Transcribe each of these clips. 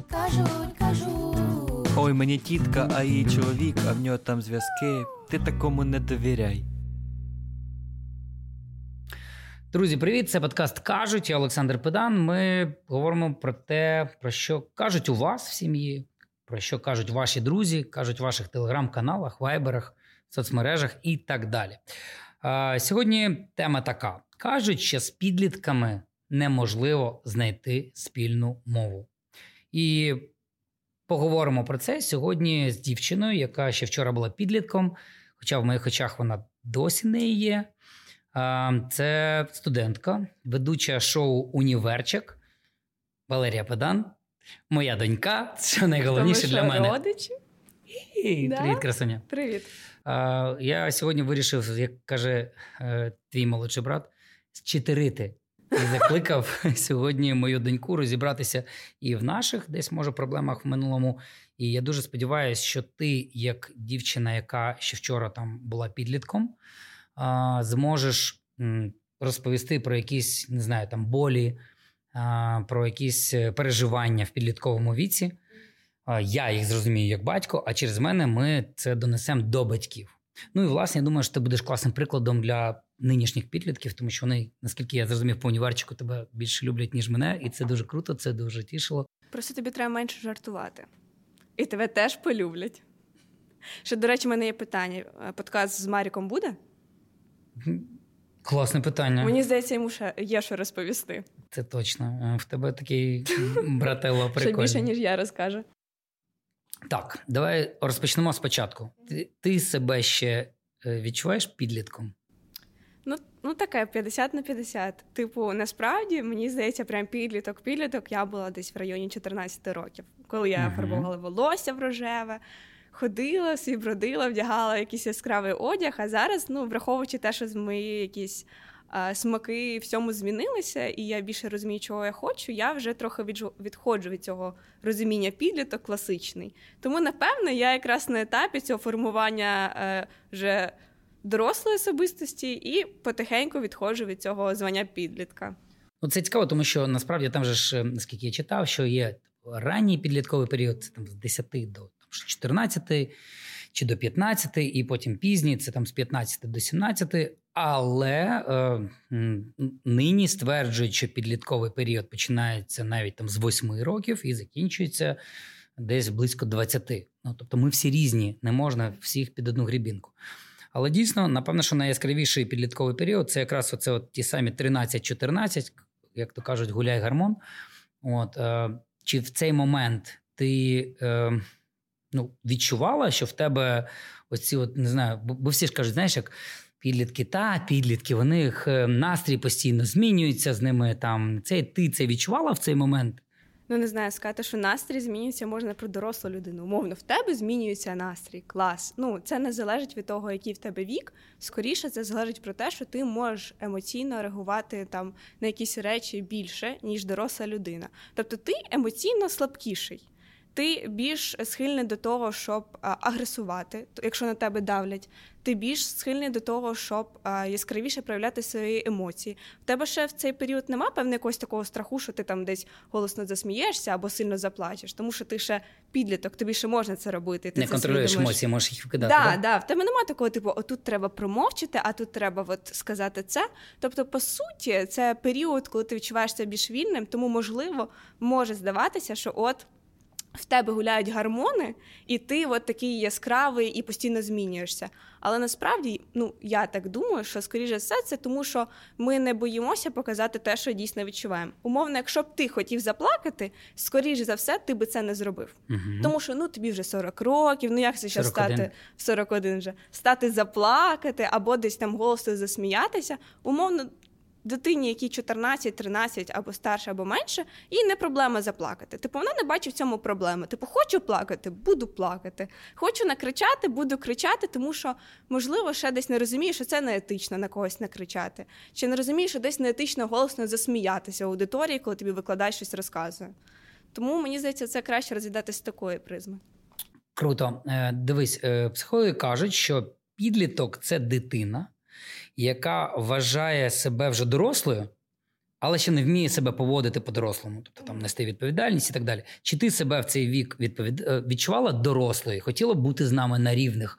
кажуть, кажуть. Ой, мені тітка, а її чоловік, а в нього там зв'язки. Ти такому не довіряй. Друзі, привіт! Це подкаст кажуть. Я Олександр Педан. Ми говоримо про те, про що кажуть у вас в сім'ї, про що кажуть ваші друзі, кажуть в ваших телеграм-каналах, вайберах, соцмережах і так далі. Сьогодні тема така: кажуть, що з підлітками неможливо знайти спільну мову. І поговоримо про це сьогодні з дівчиною, яка ще вчора була підлітком, хоча в моїх очах вона досі не є. Це студентка, ведуча шоу Універчик Валерія Педан, моя донька. Це найголовніше Тому для мене. родичі? І, Да? Привіт, красуня. Привіт. Я сьогодні вирішив, як каже е, твій молодший брат, зчитерити. І закликав сьогодні мою доньку розібратися і в наших десь може проблемах в минулому. І я дуже сподіваюся, що ти, як дівчина, яка ще вчора там була підлітком, зможеш розповісти про якісь не знаю, там болі, про якісь е, переживання в підлітковому віці. Я їх зрозумію як батько, а через мене ми це донесемо до батьків. Ну і власне, я думаю, що ти будеш класним прикладом для нинішніх підлітків, тому що вони, наскільки я зрозумів, по універчику тебе більше люблять, ніж мене, і це дуже круто, це дуже тішило. Просто тобі треба менше жартувати. І тебе теж полюблять. Ще, до речі, в мене є питання: Е, подкаст з Маріком буде? Класне питання. Мені здається, йому ще є що розповісти. Це точно. Е, В тебе такий брателло Ще прикольний. більше, ніж я розкажу. Так, давай розпочнемо спочатку. Ти, ти себе ще е, відчуваєш підлітком? Ну, ну таке 50 на 50. Типу, насправді, мені здається, прям підліток, підліток. Я була десь в районі 14 років, коли я Мгм. фарбувала волосся в рожеве, ходила, собі бродила, вдягала якийсь яскравий одяг. А зараз, ну, враховуючи те, що з мої якісь смаки всьому змінилися, і я більше розумію, чого я хочу, я вже трохи відходжу від цього розуміння підліток класичний. Тому, напевно, я якраз на етапі цього формування е, вже дорослої особистості і потихеньку відходжу від цього звання підлітка. Ну, це цікаво, тому що насправді там же ж, е, наскільки я читав, що є ранній підлітковий період, це там з 10 до там, 14 чи до 15, і потім пізній, це там з 15 до 17. Але е, нині стверджують, що підлітковий період починається навіть там з 8 років і закінчується десь близько 20. Ну, тобто ми всі різні, не можна всіх під одну грібінку. Але дійсно, напевно, що найяскравіший підлітковий період це якраз оце от ті самі 13-14, як то кажуть, гуляй гармон. От, е, чи в цей момент ти е, ну, відчувала, що в тебе оці, от, не знаю, бо, всі ж кажуть, знаєш, як підлітки, та підлітки, у них е, настрій постійно змінюється з ними. Там це ти це відчувала в цей момент? Ну, не знаю, сказати, що настрій змінюється можна про дорослу людину. Умовно, в тебе змінюється настрій, клас. Ну, це не залежить від того, який в тебе вік. Скоріше, це залежить про те, що ти можеш емоційно реагувати там на якісь речі більше, ніж доросла людина. Тобто ти емоційно слабкіший. Ти більш схильний до того, щоб агресувати, якщо на тебе давлять. Ти більш схильний до того, щоб яскравіше проявляти свої емоції. В тебе ще в цей період нема певне якогось такого страху, що ти там десь голосно засмієшся або сильно заплачеш, тому що ти ще підліток, тобі ще можна це робити. Ти не це контролюєш емоції, можеш їх викидати. Да, да? да, в тебе немає такого типу, отут треба промовчити, а тут треба от сказати це. Тобто, по суті, це період, коли ти відчуваєшся більш вільним, тому можливо може здаватися, що от. В тебе гуляють гормони, і ти от такий яскравий і постійно змінюєшся. Але насправді, ну я так думаю, що скоріше все це тому, що ми не боїмося показати те, що дійсно відчуваємо. Умовно, якщо б ти хотів заплакати, скоріше за все, ти би це не зробив. Мгм. Тому що ну тобі вже 40 років, ну як це ще 41. стати в 41 вже стати заплакати або десь там голосно засміятися. Умовно, дитині, якій 14, 13 або старше, або менше, їй не проблема заплакати. Типу, вона не бачить в цьому проблеми. Типу, хочу плакати, буду плакати. Хочу накричати, буду кричати, тому що, можливо, ще десь не розуміє, що це не етично на когось накричати. Чи не розуміє, що десь неетично голосно засміятися в аудиторії, коли тобі викладач щось розказує. Тому мені здається, це краще розглядати з такої призми. Круто. Е, Дивись, е, психологи кажуть, що підліток це дитина, яка вважає себе вже дорослою, але ще не вміє себе поводити по-дорослому, тобто там нести відповідальність і так далі. Чи ти себе в цей вік відповід... е, відчувала дорослою? Хотіла б бути з нами на рівних?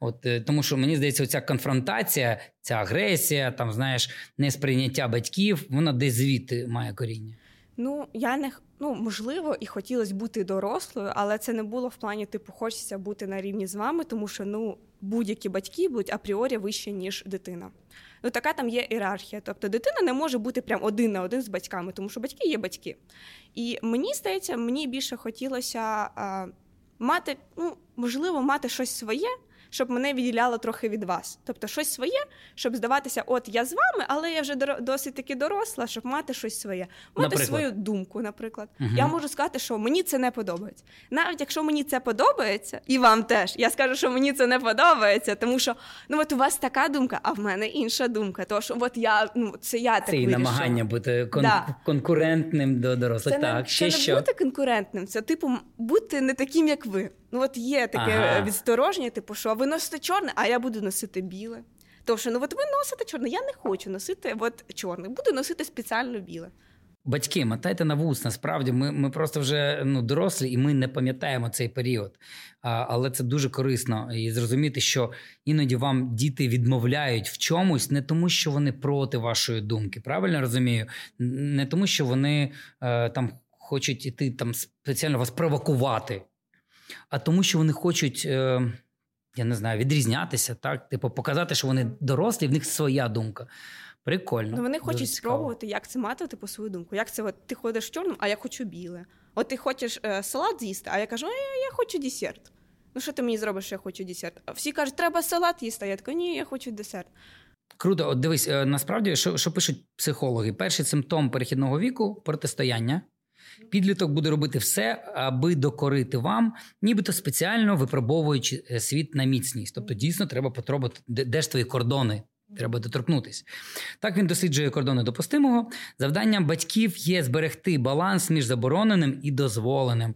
От е, тому, що мені здається, ця конфронтація, ця агресія, там знаєш, несприйняття батьків, вона десь звідти має коріння. Ну, я не ну, можливо, і хотілося бути дорослою, але це не було в плані, типу, хочеться бути на рівні з вами, тому що ну, будь-які батьки будуть апріорі вище, ніж дитина. Ну, така там є ієрархія. Тобто дитина не може бути прям один на один з батьками, тому що батьки є батьки. І мені здається, мені більше хотілося мати, ну, можливо, мати щось своє. Щоб мене відділяло трохи від вас, тобто щось своє, щоб здаватися, от я з вами, але я вже досить таки доросла, щоб мати щось своє, мати Наприклад? свою думку, наприклад. Мгм. Я можу сказати, що мені це не подобається. Навіть якщо мені це подобається, і вам теж, я скажу, що мені це не подобається, тому що ну от у вас така думка, а в мене інша думка. Що от я ну це я так Це і намагання бути кон- Да. конкурентним до дорослих. Це так, не, ще це що? не бути конкурентним, це типу бути не таким, як ви. Ну от є таке Ага. ага. відсторожнє, типу, що ви носите чорне, а я буду носити біле. Тому що ну от ви носите чорне, я не хочу носити от чорне, буду носити спеціально біле. Батьки, мотайте на вус. Насправді, ми, ми просто вже ну, дорослі і ми не пам'ятаємо цей період. А, але це дуже корисно. І зрозуміти, що іноді вам діти відмовляють в чомусь не тому, що вони проти вашої думки. Правильно розумію? Не тому, що вони е, там хочуть іти там спеціально вас провокувати, а тому, що вони хочуть. Е, я не знаю, відрізнятися, так? Типу, показати, що вони дорослі, в них своя думка. Прикольно. Ну, вони дуже хочуть цікаво. спробувати, як це мати типу, свою думку. Як це от ти ходиш в чорному, а я хочу біле. От ти хочеш е, салат з'їсти, а я кажу, я, я хочу десерт. Ну що ти мені зробиш, що я хочу десерт? А всі кажуть, треба салат їсти. А я така, ні, я хочу десерт. Круто, от дивись, е, насправді, що, що пишуть психологи? Перший симптом перехідного віку протистояння. Підліток буде робити все, аби докорити вам, нібито спеціально випробовуючи е, світ на міцність. Тобто, дійсно, треба де, де ж твої кордони. Треба доторкнутись. Так він досліджує кордони допустимого. Завданням батьків є зберегти баланс між забороненим і дозволеним.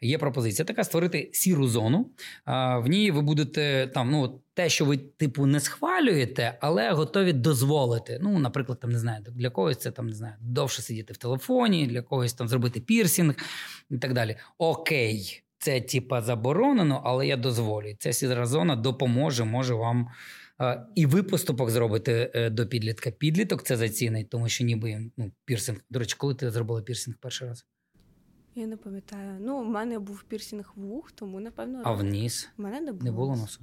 Є пропозиція така створити сіру зону. В ній ви будете там, ну, те, що ви типу не схвалюєте, але готові дозволити. Ну, наприклад, там не знаю, для когось це там не знаю, довше сидіти в телефоні, для когось там зробити пірсінг і так далі. Окей, це типа заборонено, але я дозволю. Ця сіра зона допоможе, може вам. І ви поступок зробите е, до підлітка. Підліток це зацінить, тому що ніби ну, пірсинг. До речі, коли ти зробила пірсинг перший раз? Я не пам'ятаю. Ну, у мене був пірсінг вух, тому напевно А вниз У мене не було. не було носу.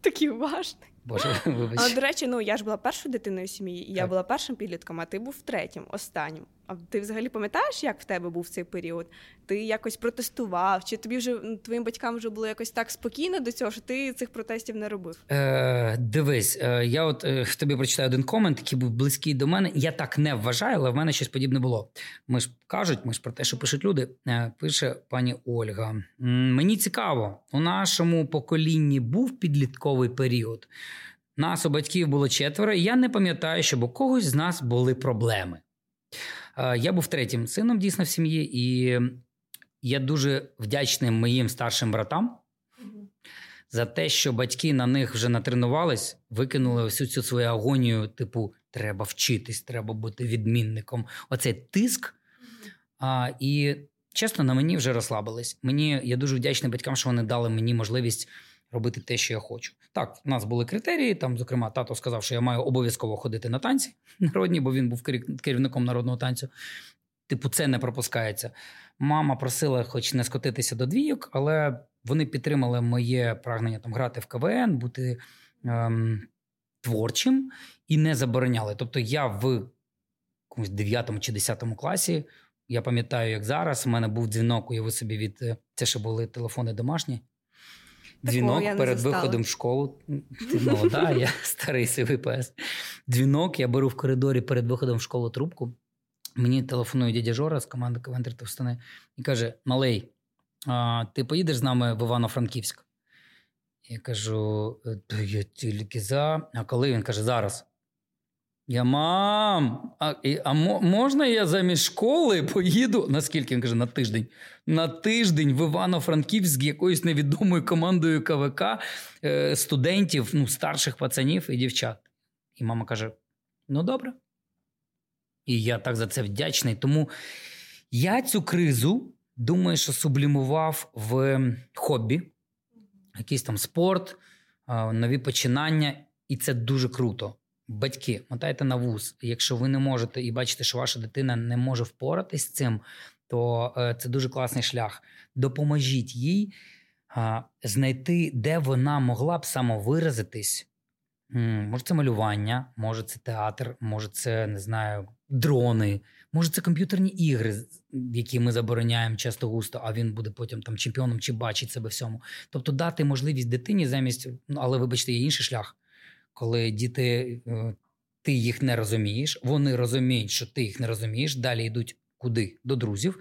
Такий уважний. Боже, вибач. Але, до речі, ну я ж була першою дитиною в сім'ї, і я була першим підлітком, а ти був третім, останнім. А ти взагалі пам'ятаєш, як в тебе був цей період? Ти якось протестував? Чи тобі вже твоїм батькам вже було якось так спокійно до цього, що ти цих протестів не робив? Е, дивись, е, я от е, тобі прочитаю один комент, який був близький до мене. Я так не вважаю, але в мене щось подібне було. Ми ж кажуть, ми ж про те, що пишуть люди. Е, пише пані Ольга. «М, Мені цікаво, у нашому поколінні був підлітковий період. Нас у батьків було четверо, і я не пам'ятаю, щоб у когось з нас були проблеми. Е, Я був третім сином дійсно в сім'ї, і я дуже вдячний моїм старшим братам за те, що батьки на них вже натренувались, викинули всю цю свою агонію, типу, треба вчитись, треба бути відмінником. Оцей тиск. А, і чесно, на мені вже розслабились. Мені я дуже вдячний батькам, що вони дали мені можливість робити те, що я хочу. Так, у нас були критерії. Там, зокрема, тато сказав, що я маю обов'язково ходити на танці народні, бо він був керівником народного танцю. Типу, це не пропускається. Мама просила, хоч не скотитися до двійок, але вони підтримали моє прагнення там грати в КВН, бути ем, творчим і не забороняли. Тобто, я в якомусь 9 чи 10 класі. Я пам'ятаю, як зараз у мене був дзвінок, уяви собі від е, це ще були телефони домашні. Дзвінок я перед застала. виходом в школу. Ти молода, я старий сивий пес. Дзвінок, я беру в коридорі перед виходом в школу трубку. Мені телефонує дядя Жора з команди Кавентер Товстани і каже: Малий, а, ти поїдеш з нами в Івано-Франківськ? Я кажу: «Е, я тільки за. А коли він каже, зараз. Я мам, а, і- а мо- можна я замість школи поїду? Наскільки він каже, на тиждень? На тиждень в Івано-Франківськ з якоюсь невідомою командою КВК е, студентів, ну, старших пацанів і дівчат. І мама каже: Ну, добре. І я так за це вдячний. Тому я цю кризу думаю, що сублімував в хобі, якийсь там спорт, нові починання, і це дуже круто. Батьки, мотайте на вуз. Якщо ви не можете і бачите, що ваша дитина не може впоратись з цим, то е, це дуже класний шлях. Допоможіть їй знайти, де вона могла б самовиразитись. Може, це малювання, може, це театр, може, це не знаю, дрони, може, це комп'ютерні ігри, які ми забороняємо часто густо, а він буде потім там чемпіоном чи бачить себе всьому. Тобто дати можливість дитині замість, ну але вибачте, є інший шлях, коли діти, е, ти їх не розумієш, вони розуміють, що ти їх не розумієш, далі йдуть куди? До друзів,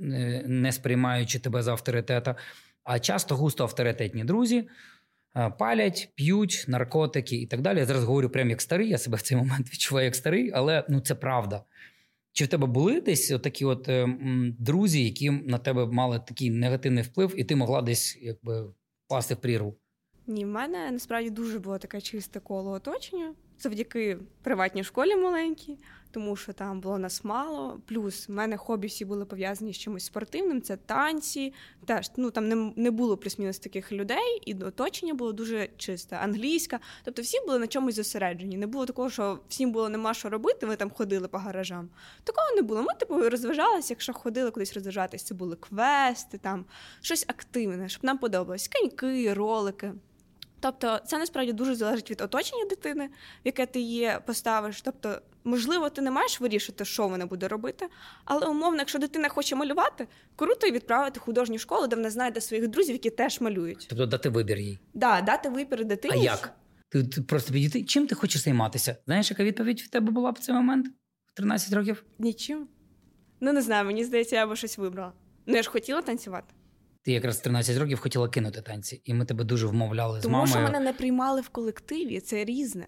е, не сприймаючи тебе за авторитета. А часто густо авторитетні друзі е, палять, п'ють наркотики і так далі. Я зараз говорю прямо як старий, я себе в цей момент відчуваю як старий, але ну це правда. Чи в тебе були десь такі от друзі, які на тебе мали такий негативний вплив, і ти могла десь якби впасти в прірву? Ні, в мене насправді дуже було таке чисте коло оточення завдяки приватній школі маленькій, тому що там було нас мало. Плюс в мене хобі всі були пов'язані з чимось спортивним, це танці. Теж ну там не, не було плюс-мінус таких людей, і оточення було дуже чисте, англійська. Тобто всі були на чомусь зосереджені. Не було такого, що всім було нема що робити. Ми там ходили по гаражам. Такого не було. Ми типу розважалися. Якщо ходили кудись розважатись, це були квести, там щось активне, щоб нам подобалось. Коньки, ролики. Тобто, це насправді дуже залежить від оточення дитини, в яке ти її поставиш. Тобто, можливо, ти не маєш вирішити, що вона буде робити, але умовно, якщо дитина хоче малювати, круто її відправити в художню школу, де вона знайде своїх друзів, які теж малюють. Тобто дати вибір їй. Да, дати вибір дитині. А як? Ти, ти просто підійти. Чим ти хочеш займатися? Знаєш, яка відповідь в тебе була в цей момент? В 13 років? Нічим. Ну не знаю, мені здається, я би щось вибрала. Ну я ж хотіла танцювати. Ти якраз в 13 років хотіла кинути танці, і ми тебе дуже вмовляли з Тому що мене не приймали в колективі, це різне.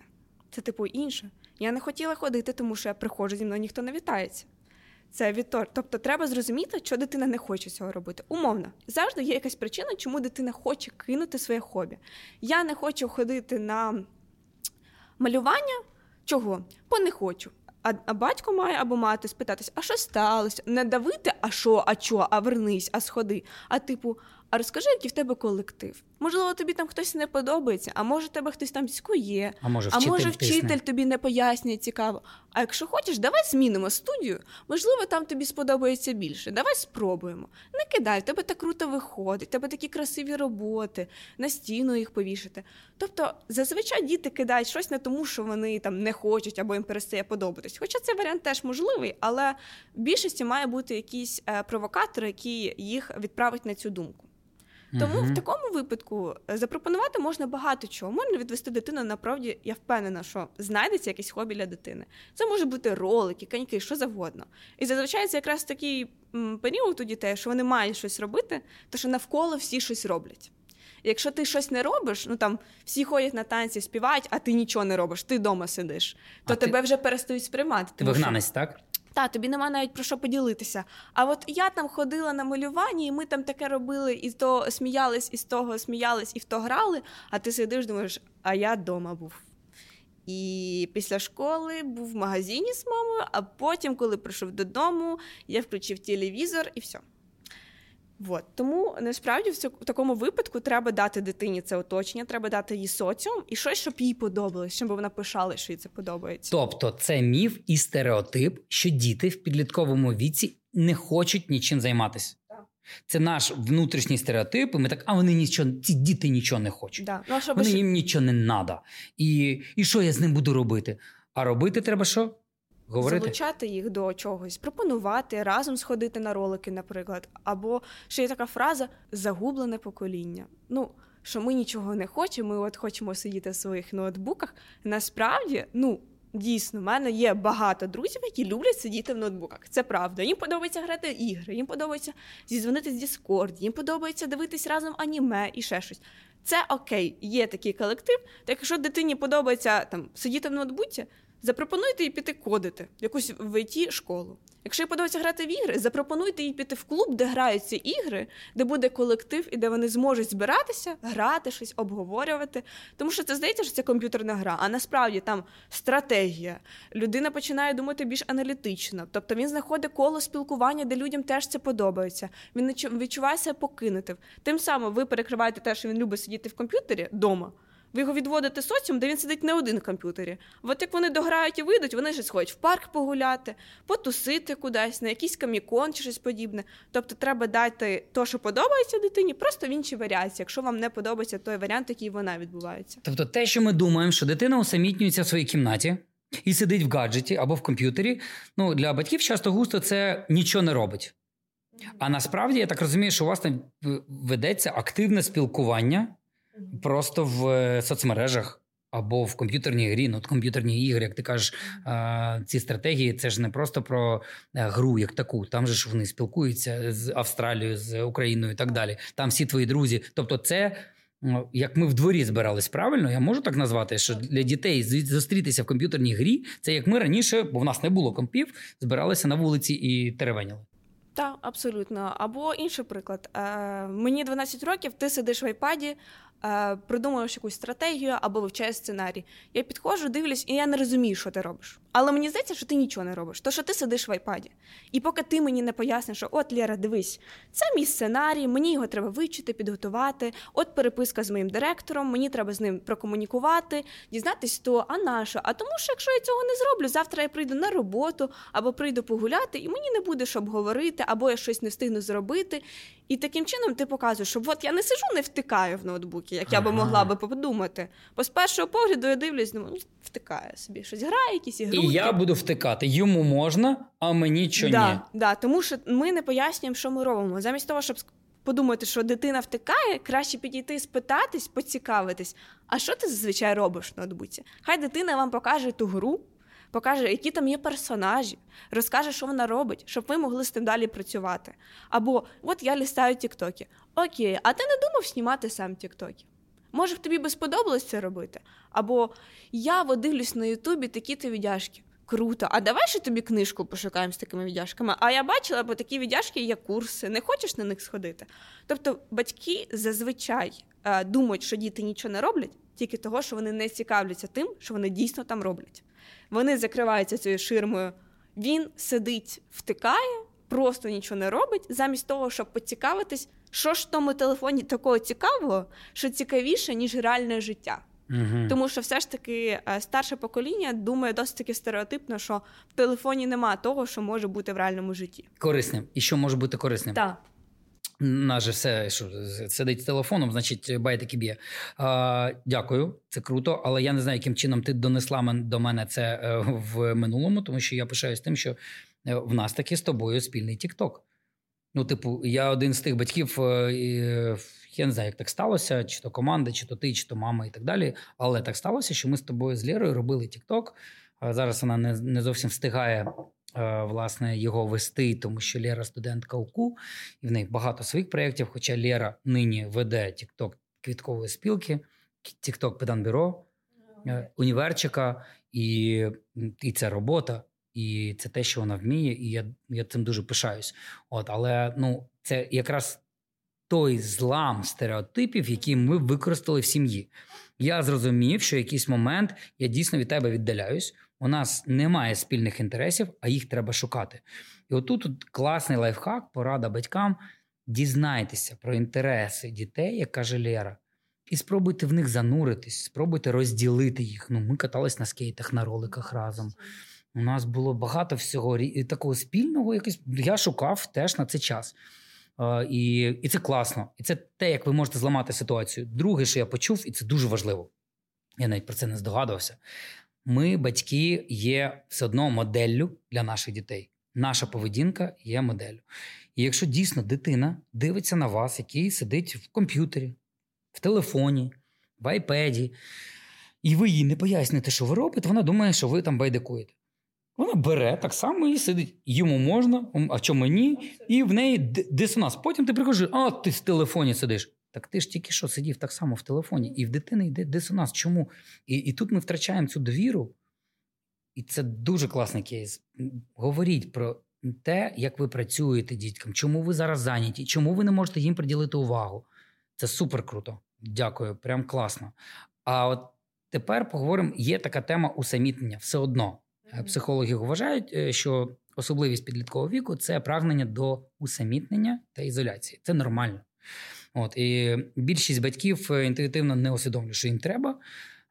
Це типу інше. Я не хотіла ходити, тому що я приходжу зі мною ніхто не вітається. Це відтор. Тобто треба зрозуміти, що дитина не хоче цього робити. Умовно, завжди є якась причина, чому дитина хоче кинути своє хобі. Я не хочу ходити на малювання. Чого? Бо не хочу. А, а батько має або мати спитатись, а що сталося? Не давити, а що, а чо, а вернись, а сходи. А типу, а розкажи, який в тебе колектив. Можливо, тобі там хтось не подобається, а може тебе хтось там цькує, А може, а вчитель може тисне. вчитель тобі не пояснює цікаво. А якщо хочеш, давай змінимо студію. Можливо, там тобі сподобається більше. Давай спробуємо. Не кидай, в тебе так круто виходить, в тебе такі красиві роботи, на стіну їх повішати. Тобто, зазвичай діти кидають щось не тому, що вони там не хочуть або їм перестає подобатись. Хоча цей варіант теж можливий, але в більшості має бути якийсь е, провокатор, який їх відправить на цю думку. Тому Мгм. в такому випадку е, запропонувати можна багато чого. Можна відвести дитину направді, я впевнена, що знайдеться якесь хобі для дитини. Це може бути ролики, коньки, що завгодно. І зазвичай це якраз такий період у дітей, що вони мають щось робити, то що навколо всі щось роблять. І Якщо ти щось не робиш, ну там всі ходять на танці, співають, а ти нічого не робиш, ти вдома сидиш, то А ти- тебе вже перестають сприймати. Ти тому що- так? Та, тобі нема навіть про що поділитися. А от я там ходила на малювання, і ми там таке робили, і то сміялись, і з того сміялись, і в то грали. А ти сидиш, думаєш, а я вдома був. І після школи був в магазині з мамою, а потім, коли прийшов додому, я включив телевізор і все. Вот. Тому насправді в, цьому- такому випадку треба дати дитині це оточення, треба дати їй соціум і щось, щоб їй подобалось, щоб вона пишала, що їй це подобається. Тобто, це міф і стереотип, що діти в підлітковому віці не хочуть нічим займатися. Так. Це наш внутрішній стереотип, і ми так, а вони нічого, ці діти нічого не хочуть. Да. Ну, а щоб Вони їм нічого не треба. І, і що я з ним буду робити? А робити треба що? Говорити. Залучати їх до чогось, пропонувати, разом сходити на ролики, наприклад. Або ще є така фраза загублене покоління. Ну, що ми нічого не хочемо, ми от хочемо сидіти в своїх ноутбуках. Насправді, ну. Дійсно, в мене є багато друзів, які люблять сидіти в ноутбуках. Це правда. Їм подобається грати ігри, їм подобається зізвонити з Discord, їм подобається дивитись разом аніме і ще щось. Це окей, є такий колектив. Так якщо дитині подобається там сидіти в ноутбуці, Запропонуйте їй піти кодити в якусь в it школу. Якщо їй подобається грати в ігри, запропонуйте їй піти в клуб, де граються ігри, де буде колектив і де вони зможуть збиратися, грати щось, обговорювати. Тому що це здається, що це комп'ютерна гра, а насправді там стратегія. Людина починає думати більш аналітично. Тобто він знаходить коло спілкування, де людям теж це подобається. Він відчуває себе покинутим. Тим самим ви перекриваєте те, що він любить сидіти в комп'ютері вдома. Ви його відводите соціум, де він сидить не один в комп'ютері. От як вони дограють і вийдуть, вони ж сходять в парк погуляти, потусити кудись, на якийсь камікон чи щось подібне. Тобто треба дати то, що подобається дитині, просто в іншій варіації, якщо вам не подобається той варіант, який вона відбувається. Тобто, те, що ми думаємо, що дитина усамітнюється в своїй кімнаті і сидить в гаджеті або в комп'ютері, ну для батьків часто густо це нічого не робить. А насправді я так розумію, що у вас там ведеться активне спілкування просто в е, соцмережах. Або в комп'ютерній грі, ну от комп'ютерні ігри, як ти кажеш, ці стратегії це ж не просто про е, гру як таку. Там же ж вони спілкуються з Австралією, з Україною і так далі. Там всі твої друзі. Тобто, це ну, як ми в дворі збирались правильно, я можу так назвати, що для дітей зустрітися в комп'ютерній грі, це як ми раніше, бо в нас не було компів, збиралися на вулиці і теревеніли. Так, абсолютно. Або інший приклад. Е, Мені 12 років, ти сидиш в айпаді, придумуєш якусь стратегію або вивчаєш сценарій. Я підходжу, дивлюсь, і я не розумію, що ти робиш. Але мені здається, що ти нічого не робиш, то що ти сидиш в айпаді. І поки ти мені не поясниш, що от Лєра, дивись, це мій сценарій, мені його треба вивчити, підготувати. От переписка з моїм директором, мені треба з ним прокомунікувати, дізнатись то, а на що? А тому, що якщо я цього не зроблю, завтра я прийду на роботу або прийду погуляти, і мені не буде що обговорити, або я щось не встигну зробити. І таким чином ти показуєш, що от я не сижу, не втикаю в ноутбуці, як я би могла би подумати. Бо з першого погляду я дивлюсь, думаю, втикає собі щось грає, якісь ігри. І я буду втикати. Йому можна, а мені що да, ні. Да, Тому що ми не пояснюємо, що ми робимо. Замість того, щоб подумати, що дитина втикає, краще підійти, спитатись, поцікавитись. А що ти зазвичай робиш в ноутбуці? Хай дитина вам покаже ту гру. Покаже, які там є персонажі, розкаже, що вона робить, щоб ви могли з тим далі працювати. Або от я лістаю тіктоки. Окей, а ти не думав знімати сам тіктоки? Може, б тобі би сподобалось це робити? Або я дивлюсь на Ютубі такі-то віддяшки. Круто, а давай ще тобі книжку пошукаємо з такими віддяшками. А я бачила, бо такі віддяшки є курси, не хочеш на них сходити. Тобто батьки зазвичай е, думають, що діти нічого не роблять, тільки того, що вони не цікавляться тим, що вони дійсно там роблять. Вони закриваються цією ширмою. Він сидить, втикає, просто нічого не робить, замість того, щоб поцікавитись, що ж в тому телефоні такого цікавого, що цікавіше, ніж реальне життя. Угу. Тому що все ж таки е, старше покоління думає досить таки стереотипно, що в телефоні нема того, що може бути в реальному житті. Корисним. І що може бути корисним? Так. Нас же все що сидить з телефоном, значить, байтики б'є. А, Дякую, це круто. Але я не знаю, яким чином ти донесла до мене це е, в минулому, тому що я пишаюсь тим, що е, в нас таки з тобою спільний Тікток. Ну, типу, я один з тих батьків, я не знаю, як так сталося, чи то команда, чи то ти, чи то мама, і так далі. Але так сталося, що ми з тобою з Лєрою робили Тікток. Зараз вона не не зовсім встигає власне його вести, тому що Лєра студентка УКУ, і в неї багато своїх проєктів. Хоча Лєра нині веде Тікток квіткової спілки, Тікток Педанбюро, е, універчика, і, і це робота. І це те, що вона вміє, і я я цим дуже пишаюсь. От, Але ну, це якраз той злам стереотипів, які ми використали в сім'ї. Я зрозумів, що в якийсь момент я дійсно від тебе віддаляюсь. У нас немає спільних інтересів, а їх треба шукати. І отут тут класний лайфхак, порада батькам. Дізнайтеся про інтереси дітей, як каже Лера, і спробуйте в них зануритись, спробуйте розділити їх. Ну, Ми катались на скейтах, на роликах разом. У нас було багато всього такого спільного. Якось я шукав теж на цей час. І і це класно. І це те, як ви можете зламати ситуацію. Друге, що я почув, і це дуже важливо. Я навіть про це не здогадувався. Ми, батьки, є все одно моделлю для наших дітей. Наша поведінка є моделлю. І якщо дійсно дитина дивиться на вас, який сидить в комп'ютері, в телефоні, в айпеді, і ви їй не поясните, що ви робите, вона думає, що ви там байдикуєте. Вона бере так само і сидить. Йому можна, а чому ні? І в неї дисонанс. Потім ти приходиш, а ти в телефоні сидиш. Так ти ж тільки що сидів так само в телефоні, і в дитини йде дисонанс. Чому? І і тут ми втрачаємо цю довіру. і це дуже класний кейс. Говоріть про те, як ви працюєте діткам, чому ви зараз зайняті, чому ви не можете їм приділити увагу. Це супер круто. Дякую, прям класно. А от тепер поговоримо: є така тема усамітнення все одно. Е, Психологи вважають, е, що особливість підліткового віку це прагнення до усамітнення та ізоляції. Це нормально. От і більшість батьків е, інтуїтивно не усвідомлює, що їм треба,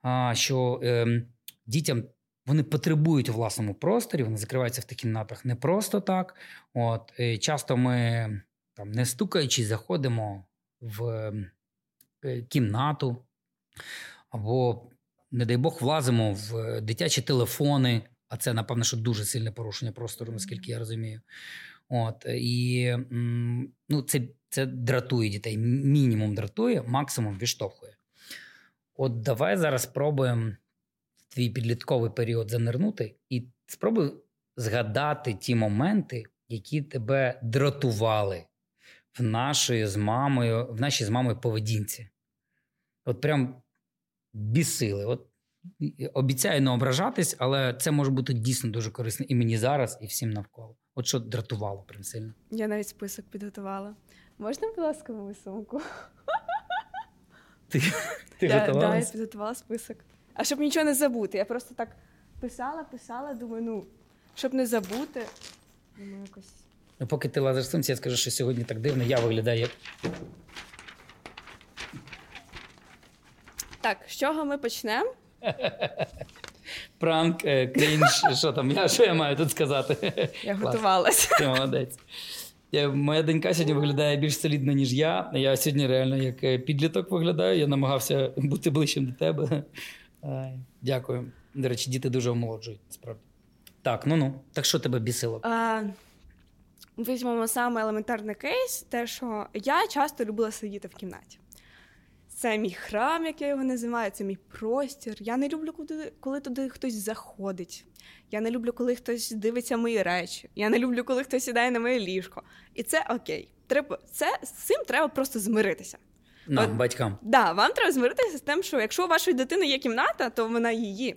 а що е, дітям вони потребують у власному просторі, вони закриваються в тих кімнатах не просто так. От і часто ми там не стукаючи, заходимо в е, кімнату, або, не дай Бог, влазимо в е, дитячі телефони. А це, напевно, що дуже сильне порушення простору, наскільки я розумію. От і ну, це, це дратує дітей. Мінімум дратує, максимум відштовхує. От давай зараз спробуємо в твій підлітковий період занирнути і спробуй згадати ті моменти, які тебе дратували в нашої з мамою, в нашій з мамою поведінці. От прям бісили. От обіцяю не ображатись, але це може бути дійсно дуже корисно і мені зараз, і всім навколо. От що дратувало прям сильно. Я навіть список підготувала. Можна, будь ласка, мою сумку? Ти, ти я, да, я підготувала список. А щоб нічого не забути. Я просто так писала, писала, думаю, ну, щоб не забути. Думаю, якось. Ну, поки ти лазиш сумці, я скажу, що сьогодні так дивно, я виглядаю як Так, з чого ми почнемо? пранк, е, крінж, що там, я, що я маю тут сказати? Я готувалася. Ти молодець. Я, моя донька сьогодні виглядає більш солідно, ніж я. Я сьогодні реально як е, підліток виглядаю. Я намагався бути ближчим до тебе. Дякую. До речі, діти дуже омолоджують, справді. Так, ну ну. Так що тебе бісило? А, візьмемо саме елементарний кейс, те, що я часто любила сидіти в кімнаті. Це мій храм, як я його називаю, це мій простір. Я не люблю, коли, коли туди хтось заходить. Я не люблю, коли хтось дивиться мої речі. Я не люблю, коли хтось сідає на моє ліжко. І це окей. Треба, це, з цим треба просто змиритися. Нам, От- батькам. Да, вам треба змиритися з тим, що якщо у вашої дитини є кімната, то вона її.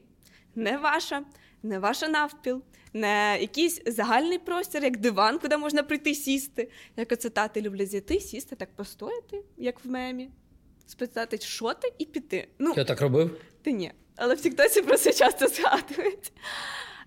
Не ваша, не ваша навпіл, не якийсь загальний простір, як диван, куди можна прийти сісти. Як оце тати люблять зайти, сісти, так постояти, як в мемі. Спитати, що ти, і піти. Ну, Я так робив? ти ні. Але в Тіктоці про це часто згадують.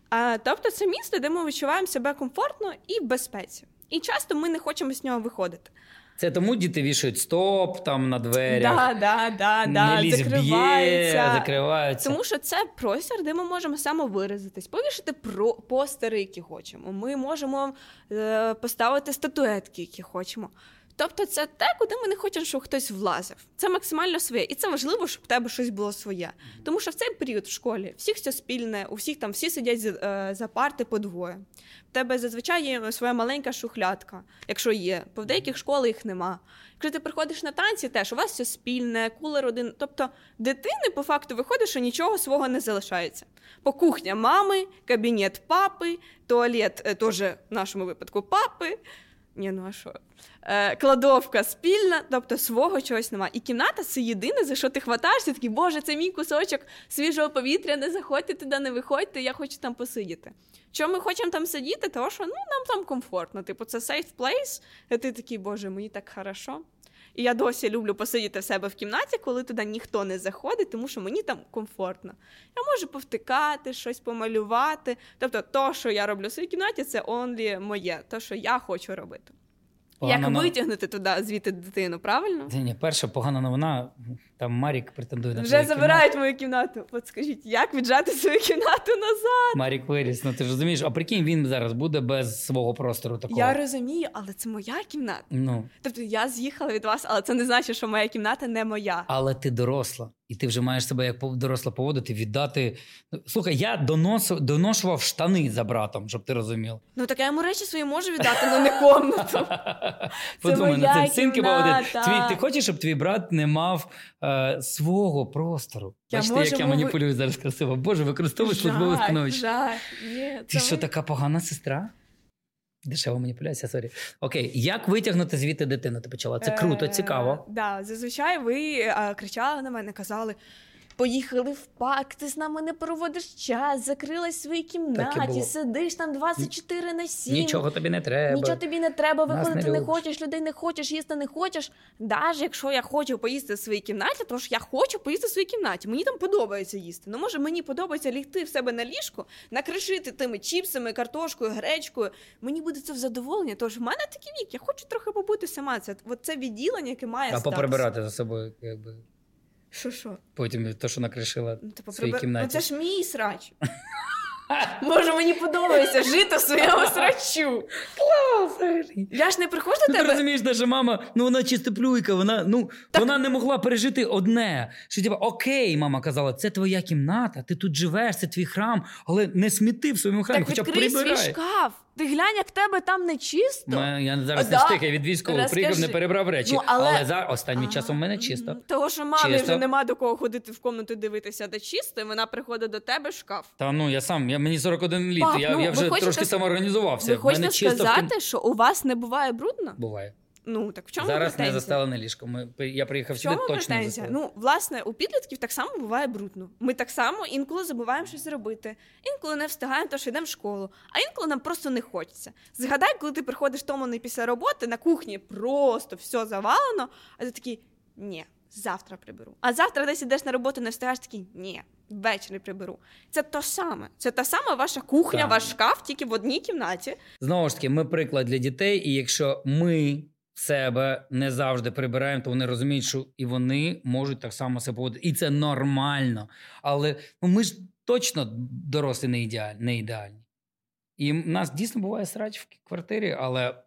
А, тобто це місце, де ми відчуваємо себе комфортно і в безпеці. І часто ми не хочемо з нього виходити. Це тому діти вішають стоп там на дверях. Да, да, да, да, не в б'є, закриваються. закриваються. Тому що це простір, де ми можемо самовиразитись, повішати про постери, які хочемо. Ми можемо е, поставити статуетки, які хочемо. Тобто, це те, куди ми не хочемо, щоб хтось влазив. Це максимально своє, і це важливо, щоб в тебе щось було своє. Тому що в цей період в школі всіх все спільне, у всіх там всі сидять за, е, за парти по двоє. В тебе зазвичай є своя маленька шухлядка, якщо є. Бо в деяких школах їх нема. Якщо ти приходиш на танці, теж у вас все спільне, кулер один. Тобто дитини по факту виходить, що нічого свого не залишається. По кухня мами, кабінет папи, туалет е, теж в нашому випадку папи. Ні, ну а що? Е, кладовка спільна, тобто свого чогось немає. І кімната це єдине, за що ти хватаєшся, такий, боже, це мій кусочок свіжого повітря, не заходьте туди, не виходьте, я хочу там посидіти. Чому ми хочемо там сидіти? Тому що ну, нам там комфортно. Типу, це safe place, і ти такий, боже, мені так хорошо. І я досі люблю посидіти в себе в кімнаті, коли туди ніхто не заходить, тому що мені там комфортно. Я можу повтикати, щось помалювати. Тобто, то, що я роблю в своїй кімнаті, це only моє, то, що я хочу робити. Погана Як новина. витягнути туди звідти дитину, правильно? Ні, ні, перша погана новина. Там Марік претендує на Вже забирають мою кімнату. От скажіть, як віджати свою кімнату назад? Марік виріс. Ну ти ж розумієш, а прикинь, він зараз буде без свого простору такого. Я розумію, але це моя кімната. Ну, Тобто я з'їхала від вас, але це не значить, що моя кімната не моя. але ти доросла, і ти вже маєш себе як доросла поводити, від дати. Ну, Слухай, я доносив, доношував штани за братом, щоб ти розумів. Ну так я йому речі свої можу віддати, але не комнату. Подумай, на це цинки поводити. Твій, ти хочеш, щоб твій брат не мав е, свого простору? Я Бачите, можу як я маніпулюю зараз красиво. Боже, використовуєш службове становище. Ти що, така погана сестра? Дешева маніпуляція, sorry. Окей, як витягнути звідти дитину? Ти почала? Це круто, Е, цікаво. Так, зазвичай ви е, кричали на мене, казали: поїхали в парк, ти з нами не проводиш час, закрилась в своїй кімнаті, сидиш там 24 на 7. Нічого тобі не треба. Нічого тобі не треба, виходити не не, хочеш, людей не хочеш, їсти не хочеш. Навіть якщо я хочу поїсти в своїй кімнаті, то ж я хочу поїсти в своїй кімнаті. Мені там подобається їсти. Ну може мені подобається лігти в себе на ліжку, накришити тими чіпсами, картошкою, гречкою. Мені буде це в задоволення. Тож в мене такий вік, я хочу трохи побути сама. Це от це відділення, яке має А статус. поприбирати за собою, якби. Що що? Потім то, що накришила Ну, типу, в своїй кімнаті. Ну, це ж мій срач. Може, мені подобається жити в своєму срачу. Я ж не приходжу до Ти тебе. розумієш, наша мама, ну вона чистоплюйка, вона, ну, Так- вона не могла пережити одне. Що типа, окей, мама казала, це твоя кімната, ти тут живеш, це твій храм, але не сміти в своєму храмі, Так хоча б відкрий свій прибирай. шкаф. Ти глянь, як тебе там не чисто. Ми- я зараз А, не да. встиг, я від військового Розкажи. приїхав, не перебрав речі. Ну, але- але... за останнім Ага, часом в мене чисто. мгм. Того, що мамі Чисто. вже нема до кого ходити в комнату дивитися, де чисто, і вона приходить до тебе шкаф. Та ну я сам, я мені 41 літ, Пап, я, ну, я ви вже хочете трошки с- самоорганізувався. Ви В мене хочете чисто в сказати, що у вас не буває брудно? Буває. Ну так в чому Зараз не претензія? застелене ліжко. Ми, я приїхав В сюди, точно претензія? застелене. Ну, власне, у підлітків так само буває брудно. Ми так само інколи забуваємо щось зробити, інколи не встигаємо, тому що йдемо в школу, а інколи нам просто не хочеться. Згадай, коли ти приходиш втомлений після роботи, на кухні просто все завалено, а ти такий ні. Завтра приберу. А завтра десь ідеш на роботу, не встигаєш такий ні, ввечері приберу. Це то саме. Це та сама ваша кухня, Так. ваш шкаф, тільки в одній кімнаті. Знову ж таки, ми приклад для дітей, і якщо ми себе не завжди прибираємо, то вони розуміють, що і вони можуть так само себе поводити. І це нормально. Але ну, ми ж точно дорослі не ідеальні. Не ідеальні. І в нас дійсно буває срач в квартирі, але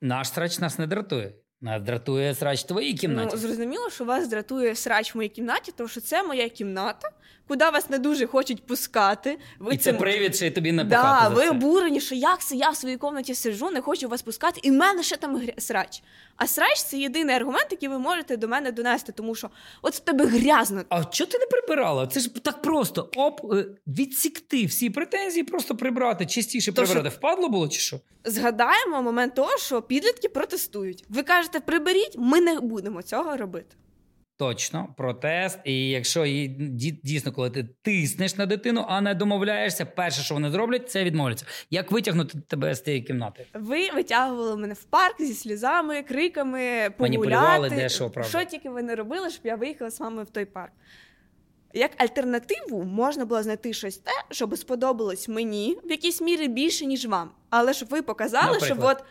наш срач нас не дратує. Нас дратує срач в твоїй кімнаті. Ну, зрозуміло, що вас дратує срач в моїй кімнаті, тому що це моя кімната, куди вас не дуже хочуть пускати. Ви і це цим- привід, ще й тобі Да, напихати за ви це. обурені, що як це я в своїй кімнаті сиджу, не хочу вас пускати, і в мене ще там гря- срач. А срач це єдиний аргумент, який ви можете до мене донести, тому що от в тебе грязно. А чого ти не прибирала? Це ж так просто. Оп, е, відсікти всі претензії, просто прибрати, чистіше То що-. Впадло було чи що? Згадаємо момент того, що підлітки протестують. Ви кажете, приберіть, ми не будемо цього робити. Точно, протест. І якщо ді- дійсно, коли ти тиснеш на дитину, а не домовляєшся, перше, що вони зроблять, це відмовляться. Як витягнути тебе з тієї кімнати? Ви витягували мене в парк зі сльозами, криками, погуляти. де що, правда. Що тільки ви не робили, щоб я виїхала з вами в той парк. Як альтернативу можна було знайти щось те, щоб сподобалось мені в якійсь мірі більше, ніж вам. Але щоб ви показали, що от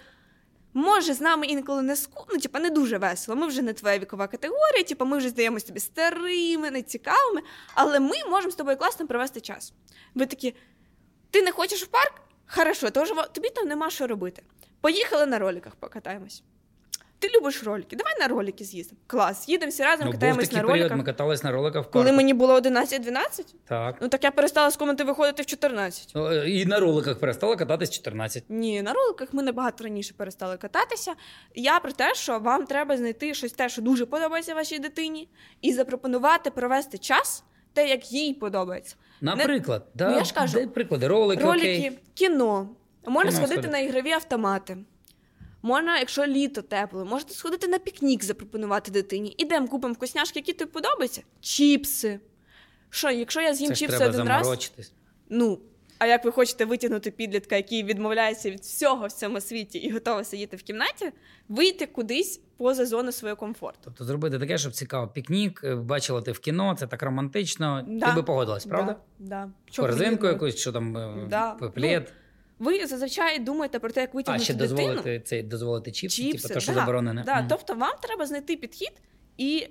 може з нами інколи не ску... ну, типа, не дуже весело. Ми вже не твоя вікова категорія, типа, ми вже здаємося тобі старими, нецікавими, але ми можемо з тобою класно провести час. Ви такі, ти не хочеш в парк? Хорошо, тож тобі там нема що робити. Поїхали на роликах покатаємось. Ти любиш ролики, давай на ролики з'їздимо. Клас, їдемо всі разом, Ну, був катаємось такий на період, роликах. ми катались на роликах в Коли мені було 11-12, Так. ну так я перестала з комнати виходити в 14. Ну, е, І на роликах перестала кататись 14. Ні, на роликах ми набагато раніше перестали кататися. Я про те, що вам треба знайти щось те, що дуже подобається вашій дитині, і запропонувати провести час, те, як їй подобається. Наприклад, да, Ну, я ж кажу, де приклади, ролики, Ролики, окей. кіно. Можна Кіно сходити сходити. на ігрові автомати. Можна, якщо літо тепло, можете сходити на пікнік, запропонувати дитині. Ідемо, купимо вкусняшки, які тобі подобаються. Чіпси. Що, якщо я з'їм Це чіпси треба один раз, ну. А як ви хочете витягнути підлітка, який відмовляється від всього в цьому світі і готовий сидіти в кімнаті, вийти кудись поза зону свого комфорту. Тобто зробити таке, щоб цікаво. Пікнік, е, бачила ти в кіно, це так романтично. Да. Ти би погодилась, правда? Да, да. Корзинку якусь, що там е, Да. плед. Ви зазвичай думаєте про те, як А, витягнути ще дитину. дозволити цей дозволити чіпси, Чіпси, типу, то, що да, заборонене. Да, Мгм. Тобто вам треба знайти підхід і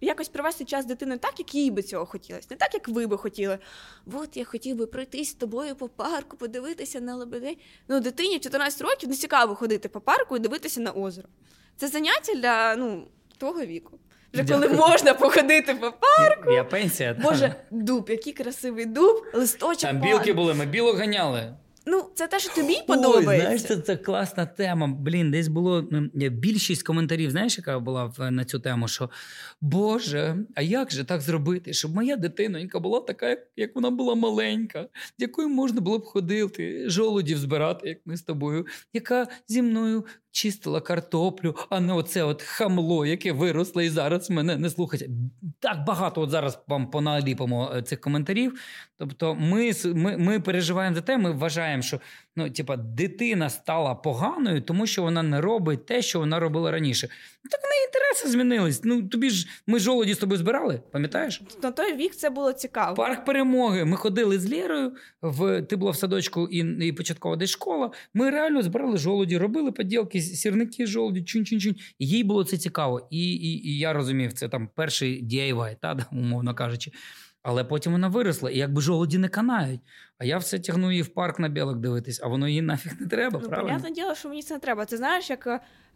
якось провести час з дитиною так, як їй би цього хотілося, не так, як ви би хотіли. От я хотів би пройтись з тобою по парку, подивитися на лебедей. Ну, дитині 14 років не цікаво ходити по парку і дивитися на озеро. Це заняття для ну, того віку. Вже коли можна походити по парку. Я пенсія. Боже, дуб, який красивий дуб, листочок. Там білки були, ми білок ганяли. Ну, це те, що тобі Ой, подобається. знаєш, це, це класна тема. Блін, десь було більшість коментарів, знаєш, яка була на цю тему, що Боже, а як же так зробити, щоб моя дитинонька була така, як, як вона була маленька, з якою можна було б ходити, жолудів збирати, як ми з тобою, яка зі мною чистила картоплю, а не оце от хамло, яке виросло і зараз мене не слухається. Так багато от зараз вам поналіпимо е, цих коментарів. Тобто, ми, ми, ми переживаємо за те, ми вважаємо, що ну, типа, дитина стала поганою, тому що вона не робить те, що вона робила раніше. Ну, Так в неї інтереси змінились. Ну тобі ж ми жолоді з тобою збирали, пам'ятаєш? На той вік це було цікаво. Парк перемоги. Ми ходили з Лєрою, в ти була в садочку і, і початкова десь школа. Ми реально збирали жолуді, робили поділки, сірники, жолуді, чунь-чунь-чунь. Їй було це цікаво. І, і, і я розумів, це там перший DIY, та, умовно кажучи. Але потім вона виросла, і якби жолуді не канають. А я все тягну її в парк на білок дивитись, а воно їй нафіг не треба, Ну, правильно? понятне діло, що мені це не треба. Це знаєш, як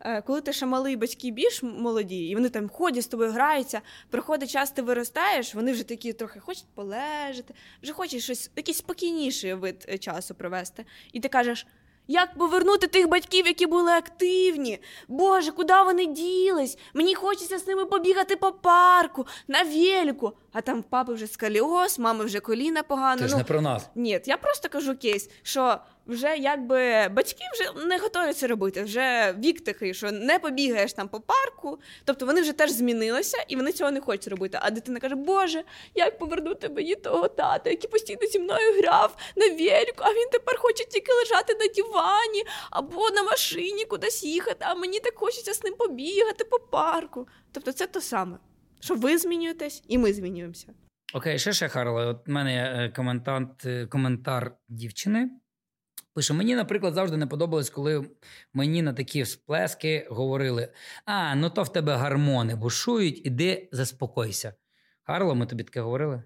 е, коли ти ще малий батьки більш молоді, і вони там ходять з тобою, граються, приходить час, ти виростаєш, вони вже такі трохи хочуть полежати, вже хочуть щось, якийсь спокійніший вид е, часу провести. І ти кажеш. Як повернути тих батьків, які були активні? Боже, куди вони ділись? Мені хочеться з ними побігати по парку, на велику. А там папи вже скаліоз, мами вже коліна погано. Це ж ну, не про нас. ні, я просто кажу кейс, що вже якби батьки вже не готові це робити. Вже вік такий, що не побігаєш там по парку. Тобто вони вже теж змінилися і вони цього не хочуть робити. А дитина каже: Боже, як повернути мені того тата, який постійно зі мною грав на велику, а він тепер хоче тільки лежати на дивані або на машині кудись їхати, а мені так хочеться з ним побігати по парку. Тобто це то саме, що ви змінюєтесь, і ми змінюємося. Окей, ще ще Харла. От в мене коментант, е, коментар дівчини. Пише: мені, наприклад, завжди не подобалось, коли мені на такі всплески говорили: а, ну то в тебе гармони бушують, іди заспокойся. Харло, ми тобі таке говорили?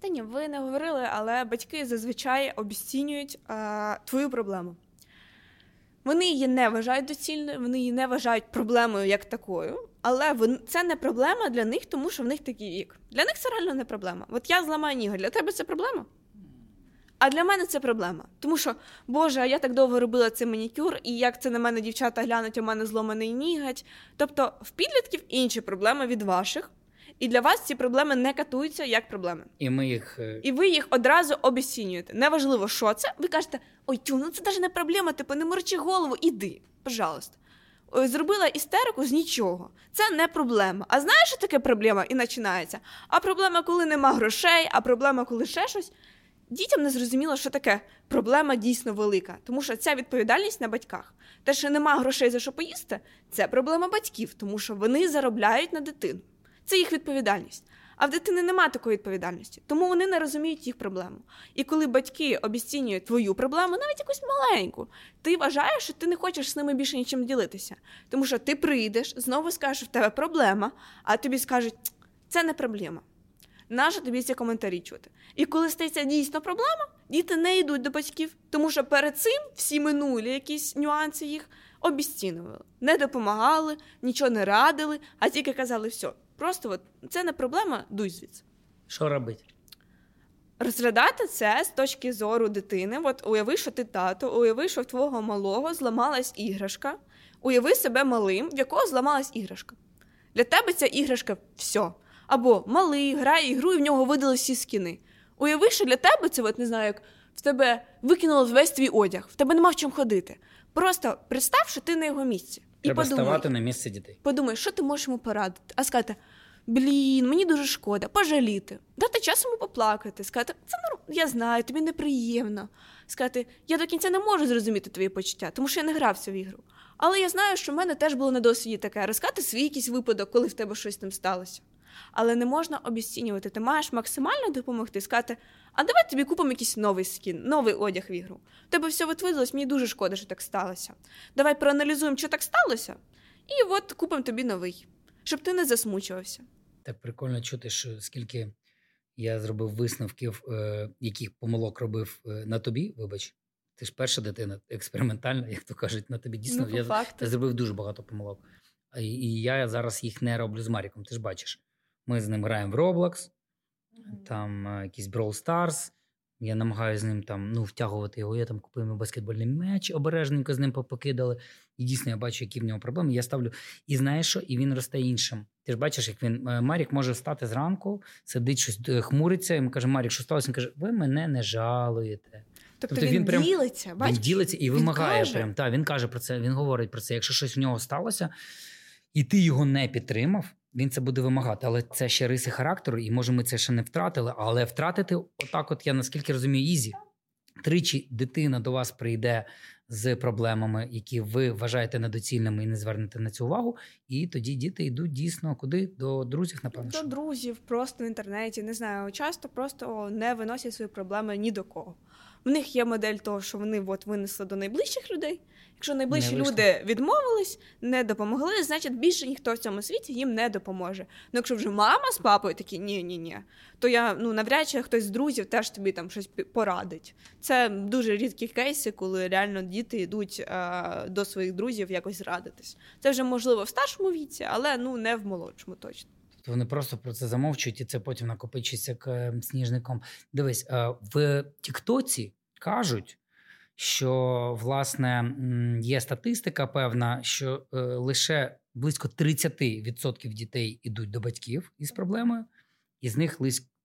Та ні, ви не говорили, але батьки зазвичай обіцінюють е, твою проблему. Вони її не вважають доцільною, вони її не вважають проблемою як такою, але це не проблема для них, тому що в них такий вік. Для них це реально не проблема. От я зламаю ніготь, для тебе це проблема? А для мене це проблема. Тому що, Боже, а я так довго робила цей манікюр, і як це на мене дівчата глянуть, у мене зломаний ніготь. Тобто в підлітків інші проблеми від ваших, і для вас ці проблеми не катуються як проблеми. І ми їх. е, І ви їх одразу обіцінюєте. Неважливо, що це. Ви кажете, ой, тю, ну це навіть не проблема, типу, не морочи голову, іди, пожалуйста. Зробила істерику з нічого. Це не проблема. А знаєш, що таке проблема? І починається. А проблема, коли нема грошей, а проблема, коли ще щось. Дітям не зрозуміло, що таке проблема дійсно велика, тому що ця відповідальність на батьках. Те, що нема грошей за що поїсти, це проблема батьків, тому що вони заробляють на дитину. Це їх відповідальність. А в дитини нема такої відповідальності, тому вони не розуміють їх проблему. І коли батьки обіцінюють твою проблему, навіть якусь маленьку, ти вважаєш, що ти не хочеш з ними більше нічим ділитися. Тому що ти прийдеш, знову скажеш, що в тебе проблема, а тобі скажуть, це не проблема. Нащо тобі ці коментарі чути? І коли стається дійсно проблема, діти не йдуть до батьків, тому що перед цим всі минулі якісь нюанси їх обіцінували, не допомагали, нічого не радили, а тільки казали, все, просто от, це не проблема, дуй звідси. Що робити? Розглядати це з точки зору дитини. От уяви, що ти тато, уяви, що в твого малого зламалась іграшка. Уяви себе малим, в якого зламалась іграшка. Для тебе ця іграшка все. Або малий грає ігру, і в нього видали всі скіни. Уяви, що для тебе це, от не знаю, як в тебе викинуло весь твій одяг, в тебе нема в чому ходити. Просто представ, що ти на його місці. І Треба подумай, ставати на місце дітей. подумай, що ти можеш йому порадити, а сказати: блін, мені дуже шкода, пожаліти, дати час йому поплакати, сказати, це норм... я знаю, тобі неприємно. Сказати, я до кінця не можу зрозуміти твої почуття, тому що я не грався в ігру. Але я знаю, що в мене теж було на досвіді таке розказати свій якийсь випадок, коли в тебе щось ним сталося. Але не можна обіцінювати. Ти маєш максимально допомогти, сказати, а давай тобі купимо якийсь новий скін, новий одяг в ігру. Тебе все витвидалось, мені дуже шкода, що так сталося. Давай проаналізуємо, що так сталося, і от купимо тобі новий, щоб ти не засмучувався. Так прикольно чути, що скільки я зробив висновків, е, яких помилок робив е, на тобі. Вибач, ти ж перша дитина, експериментальна, як то кажуть, на тобі дійсно. ну, я, я зробив дуже багато помилок. І, і я зараз їх не роблю з Маріком. Ти ж бачиш, ми з ним граємо в Roblox, там е, якийсь Brawl Stars. Я намагаюся з ним там ну, втягувати його. Я там купив йому баскетбольний м'яч, обережненько з ним попокидали. І дійсно я бачу, які в нього проблеми. Я ставлю. І знаєш що? І він росте іншим. Ти ж бачиш, як він е, Марік може встати зранку, сидить щось е, хмуриться. Йому каже: Марік, що сталося? Він каже: Ви мене не жалуєте. Тобто, Тобто він, він прям- ділиться, бачиш? Він ділиться і Він вимагає каже. прям. Та, він каже про це, він говорить про це. Якщо щось в нього сталося, і ти його не підтримав, він це буде вимагати. Але це ще риси характеру, і може ми це ще не втратили. Але втратити, отак, от я наскільки розумію, easy. Тричі дитина до вас прийде з проблемами, які ви вважаєте недоцільними і не звернете на цю увагу. І тоді діти йдуть дійсно куди? До друзів, напевно. До що. друзів, просто в інтернеті, не знаю, часто просто не виносять свої проблеми ні до кого. В них є модель того, що вони от винесли до найближчих людей. Якщо найближчі Не люди відмовились, не допомогли, значить більше ніхто в цьому світі їм не допоможе. Ну якщо вже мама з папою такі ні, ні, ні, то я ну навряд чи хтось з друзів теж тобі там щось порадить. Це дуже рідкі кейси, коли реально діти йдуть е, до своїх друзів якось радитись. Це вже можливо в старшому віці, але ну не в молодшому точно. Тобто вони просто про це замовчують, і це потім накопичується к сніжником. Дивись, е, в Тіктоці кажуть, що власне є статистика певна, що е, лише близько 30% дітей ідуть до батьків із проблемою, і з них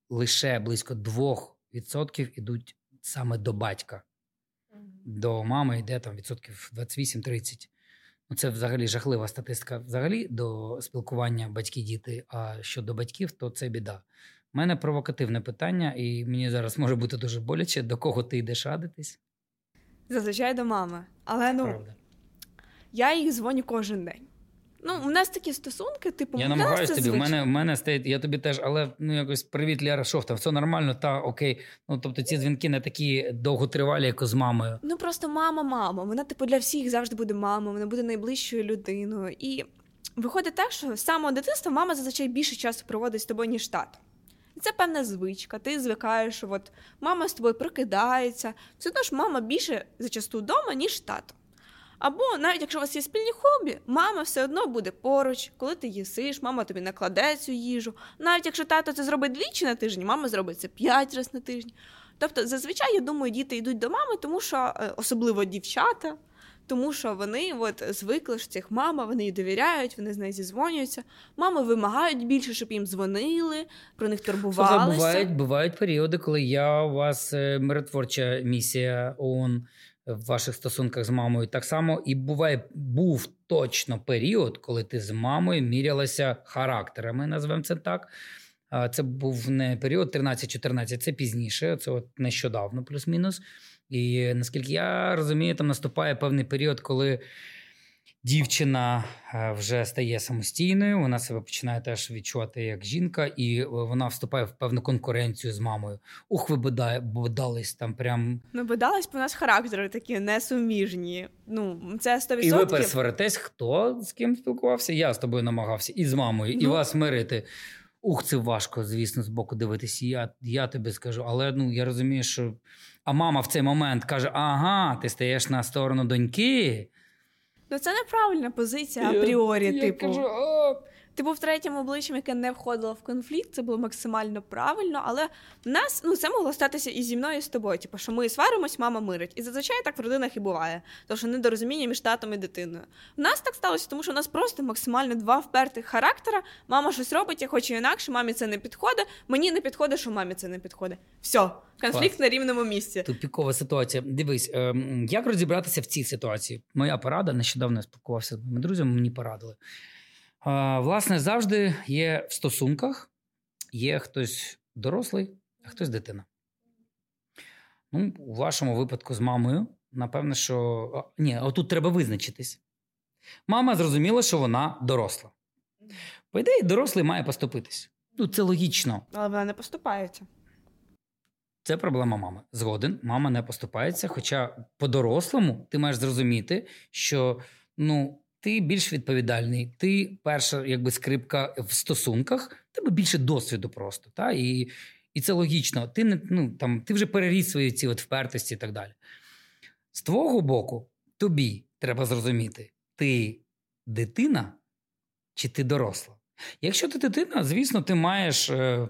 лише близько 2% ідуть саме до батька. До мами йде там відсотків 28-30. Ну, це взагалі жахлива статистика взагалі до спілкування батьки-діти. А щодо батьків, то це біда. У мене провокативне питання, і мені зараз може бути дуже боляче, до кого ти йдеш радитись. Зазвичай до мами. Але ну Правда. я їх дзвоню кожен день. Ну, у нас такі стосунки, типу, Я намагаюся тобі. У мене, в мене стоїть, я тобі теж, але ну якось привіт, Ляра, що там, все нормально, та окей. Ну тобто ці дзвінки не такі довготривалі, як з мамою. Ну просто мама, мама. Вона, типу, для всіх завжди буде мама, вона буде найближчою людиною. І виходить так, що з самого дитинства мама зазвичай більше часу проводить з тобою, ніж тато. Це певна звичка. Ти звикаєш, що от мама з тобою прокидається. Все одно ж мама більше зачасту вдома, ніж тато. Або навіть якщо у вас є спільні хобі, мама все одно буде поруч, коли ти їсиш, мама тобі накладе цю їжу. Навіть якщо тато це зробить двічі на тиждень, мама зробить це п'ять разів на тиждень. Тобто, зазвичай, я думаю, діти йдуть до мами, тому що е, особливо дівчата, тому що вони от звикли що цих мама, вони їй довіряють, вони з нею зізвонюються. Мами вимагають більше, щоб їм дзвонили, про них Слухай, бувають, бувають періоди, коли я у вас е, миротворча місія ООН в ваших стосунках з мамою. Так само і буває, був точно період, коли ти з мамою мірялася характерами, назвемо це так. Це був не період 13-14, це пізніше, це от нещодавно, плюс-мінус. І наскільки я розумію, там наступає певний період, коли дівчина е, вже стає самостійною, вона себе починає теж відчувати як жінка, і е, вона вступає в певну конкуренцію з мамою. Ух, ви бодались там прям. Ну, бодались, бо у нас характери такі несуміжні. Ну, це 100%. І ви пересваритесь, хто з ким спілкувався? Я з тобою намагався, і з мамою, і Ну. вас мирити. Ух, це важко, звісно, з боку дивитися. Я, я тобі скажу, але ну я розумію, що. А мама в цей момент каже: ага, ти стаєш на сторону доньки. Ну, це неправильна позиція апріорі, я типу. кажу, «А, Ти був третім обличчям, яке не входило в конфлікт, це було максимально правильно, але в нас ну це могло статися і зі мною, і з тобою. Типу, що ми сваримось, мама мирить. І зазвичай так в родинах і буває, тому що недорозуміння між татом і дитиною. В нас так сталося, тому що у нас просто максимально два впертих характера. Мама щось робить, я хочу інакше, мамі це не підходить. Мені не підходить, що мамі це не підходить. Все, конфлікт Клас. на рівному місці. Тупікова ситуація. Дивись, ем, як розібратися в цій ситуації? Моя порада нещодавно я спілкувався з моїми друзями, мені порадили. Власне, завжди є в стосунках є хтось дорослий, а хтось дитина. Ну, у вашому випадку з мамою, напевно, що. Ні, отут треба визначитись. Мама зрозуміла, що вона доросла. По ідеї, дорослий має поступитись. Ну, це логічно. Але вона не поступається. Це проблема мами. Згоден, мама не поступається. Хоча по-дорослому ти маєш зрозуміти, що ну, ти більш відповідальний, ти перша якби скрипка в стосунках, тебе більше досвіду просто. Та? І, і це логічно. Ти не ну, там, ти вже переріс свої ці от впертості і так далі. З твого боку, тобі треба зрозуміти, ти дитина чи ти доросла. Якщо ти дитина, звісно, ти маєш е,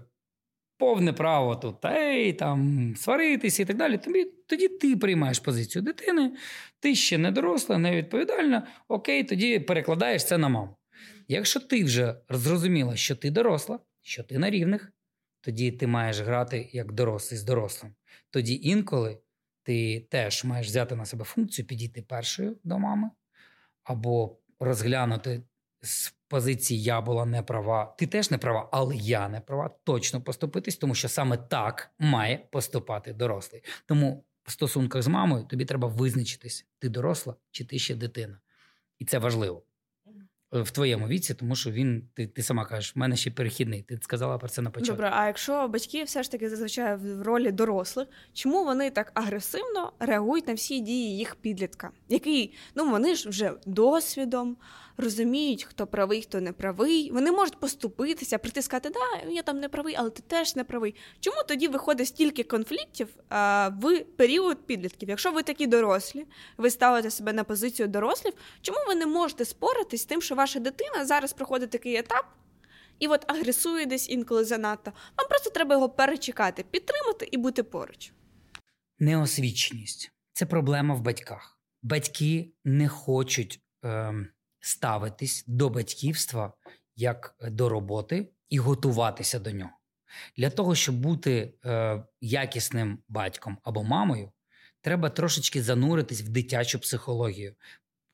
повне право тут ей, там, сваритися і так далі. Тобі, тоді ти приймаєш позицію дитини, ти ще не доросла, не відповідальна. Окей, тоді перекладаєш це на маму. Якщо ти вже зрозуміла, що ти доросла, що ти на рівних, тоді ти маєш грати як дорослий з дорослим. Тоді інколи ти теж маєш взяти на себе функцію підійти першою до мами, або розглянути з позиції я була не права, ти теж не права, але я не права, точно поступитись, тому що саме так має поступати дорослий. Тому в стосунках з мамою тобі треба визначитись, ти доросла чи ти ще дитина. І це важливо в твоєму віці, тому що він, ти, ти сама кажеш, в мене ще перехідний. Ти сказала про це на початку. Добре, а якщо батьки все ж таки зазвичай в ролі дорослих, чому вони так агресивно реагують на всі дії їх підлітка? Який ну вони ж вже досвідом розуміють, хто правий, хто не правий. Вони можуть поступитися, прийти сказати, да, я там не правий, але ти теж не правий. Чому тоді виходить стільки конфліктів а, в період підлітків? Якщо ви такі дорослі, ви ставите себе на позицію дорослів, чому ви не можете споритись з тим, що ваша дитина зараз проходить такий етап? І от агресує десь інколи занадто. Вам просто треба його перечекати, підтримати і бути поруч. Неосвіченість це проблема в батьках. Батьки не хочуть ем, ставитись до батьківства як до роботи і готуватися до нього. Для того, щоб бути е, якісним батьком або мамою, треба трошечки зануритись в дитячу психологію.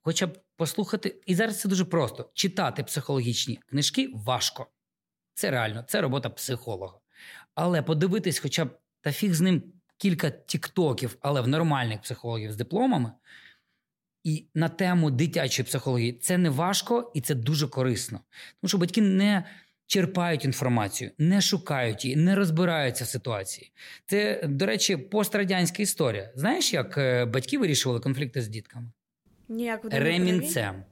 Хоча б послухати, і зараз це дуже просто: читати психологічні книжки важко. Це реально, це робота психолога. Але подивитись, хоча б та фіг з ним кілька тіктоків, але в нормальних психологів з дипломами, і на тему дитячої психології це не важко і це дуже корисно. Тому що батьки не черпають інформацію, не шукають її, не розбираються в ситуації. Це, до речі, пострадянська історія. Знаєш, як е, батьки вирішували конфлікти з дітками? Ніяк? Ремінцем.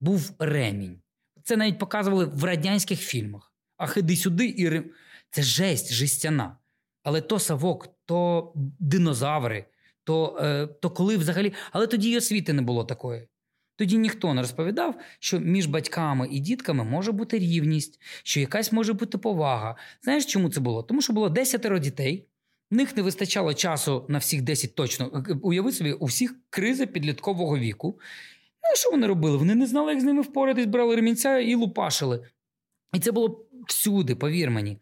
Був ремінь. Це навіть показували в радянських фільмах. А ходи сюди і рем... Це жесть, жестяна. Але то савок, то динозаври, то, е, то коли взагалі. Але тоді й освіти не було такої. Тоді ніхто не розповідав, що між батьками і дітками може бути рівність, що якась може бути повага. Знаєш, чому це було? Тому що було десятеро дітей, в них не вистачало часу на всіх 10 точно. Уяви собі, у всіх криза підліткового віку. Ну, що вони робили? Вони не знали, як з ними впоратись, брали ремінця і лупашили. І це було всюди, повір мені.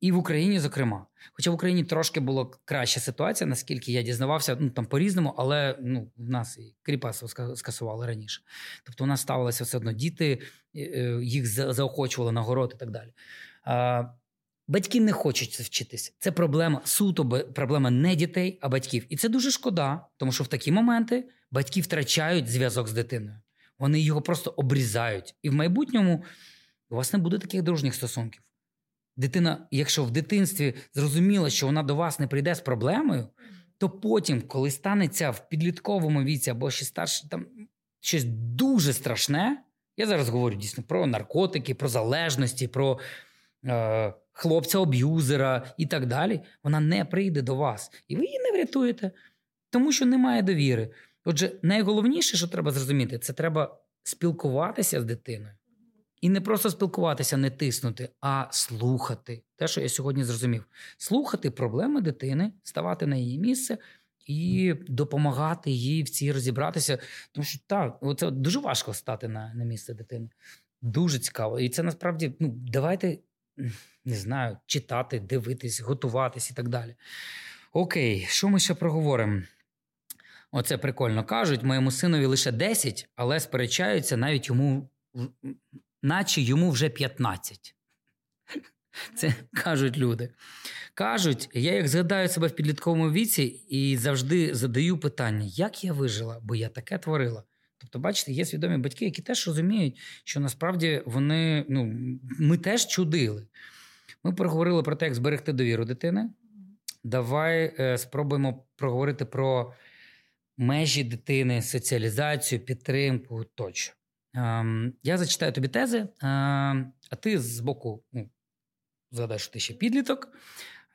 І в Україні, зокрема. Хоча в Україні трошки була краща ситуація, наскільки я дізнавався, ну там по-різному, але ну, в нас і кріпацтво скасували раніше. Тобто у нас ставилося все одно діти, е, їх заохочували нагород і так далі. Батьки не хочуть вчитися. Це проблема суто проблема не дітей, а батьків. І це дуже шкода, тому що в такі моменти батьки втрачають зв'язок з дитиною. Вони його просто обрізають. І в майбутньому у вас не буде таких дружніх стосунків. Дитина, якщо в дитинстві зрозуміла, що вона до вас не прийде з проблемою, то потім, коли станеться в підлітковому віці або ще старше, там щось дуже страшне. Я зараз говорю дійсно про наркотики, про залежності, про е, хлопця-аб'юзера і так далі. Вона не прийде до вас, і ви її не врятуєте, тому що немає довіри. Отже, найголовніше, що треба зрозуміти, це треба спілкуватися з дитиною. І не просто спілкуватися, не тиснути, а слухати. Те, що я сьогодні зрозумів: слухати проблеми дитини, ставати на її місце і допомагати їй в цій розібратися. Тому що так, це дуже важко стати на, на місце дитини. Дуже цікаво. І це насправді ну, давайте не знаю, читати, дивитись, готуватись і так далі. Окей, що ми ще проговоримо? Оце прикольно кажуть. Моєму синові лише 10, але сперечаються навіть йому, наче йому вже 15. Це кажуть люди. Кажуть, я як згадаю себе в підлітковому віці і завжди задаю питання, як я вижила, бо я таке творила. Тобто, бачите, є свідомі батьки, які теж розуміють, що насправді вони, ну, ми теж чудили. Ми проговорили про те, як зберегти довіру дитини. Давай е, спробуємо проговорити про межі дитини, соціалізацію, підтримку тощо. Я зачитаю тобі тези, а ти з боку ну, згадай, що ти ще підліток.